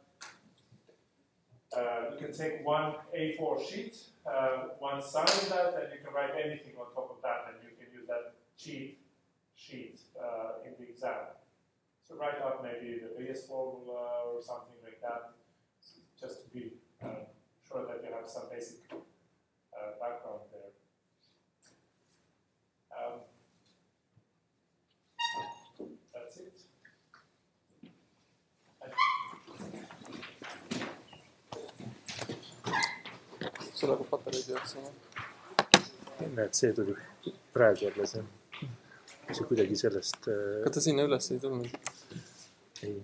uh, you can take one A4 sheet, uh, one side of that, and you can write anything on top of that, and you can use that cheat sheet uh, in the exam. So write out maybe the Bayes formula or something like that, just to be uh, sure that you have some basic uh, background there. Um, that's it. sul nagu patareid jaoks sama. näed, see tuli praegu jälle see, see kuidagi sellest aga äh, ta sinna üles ei tulnud. ei,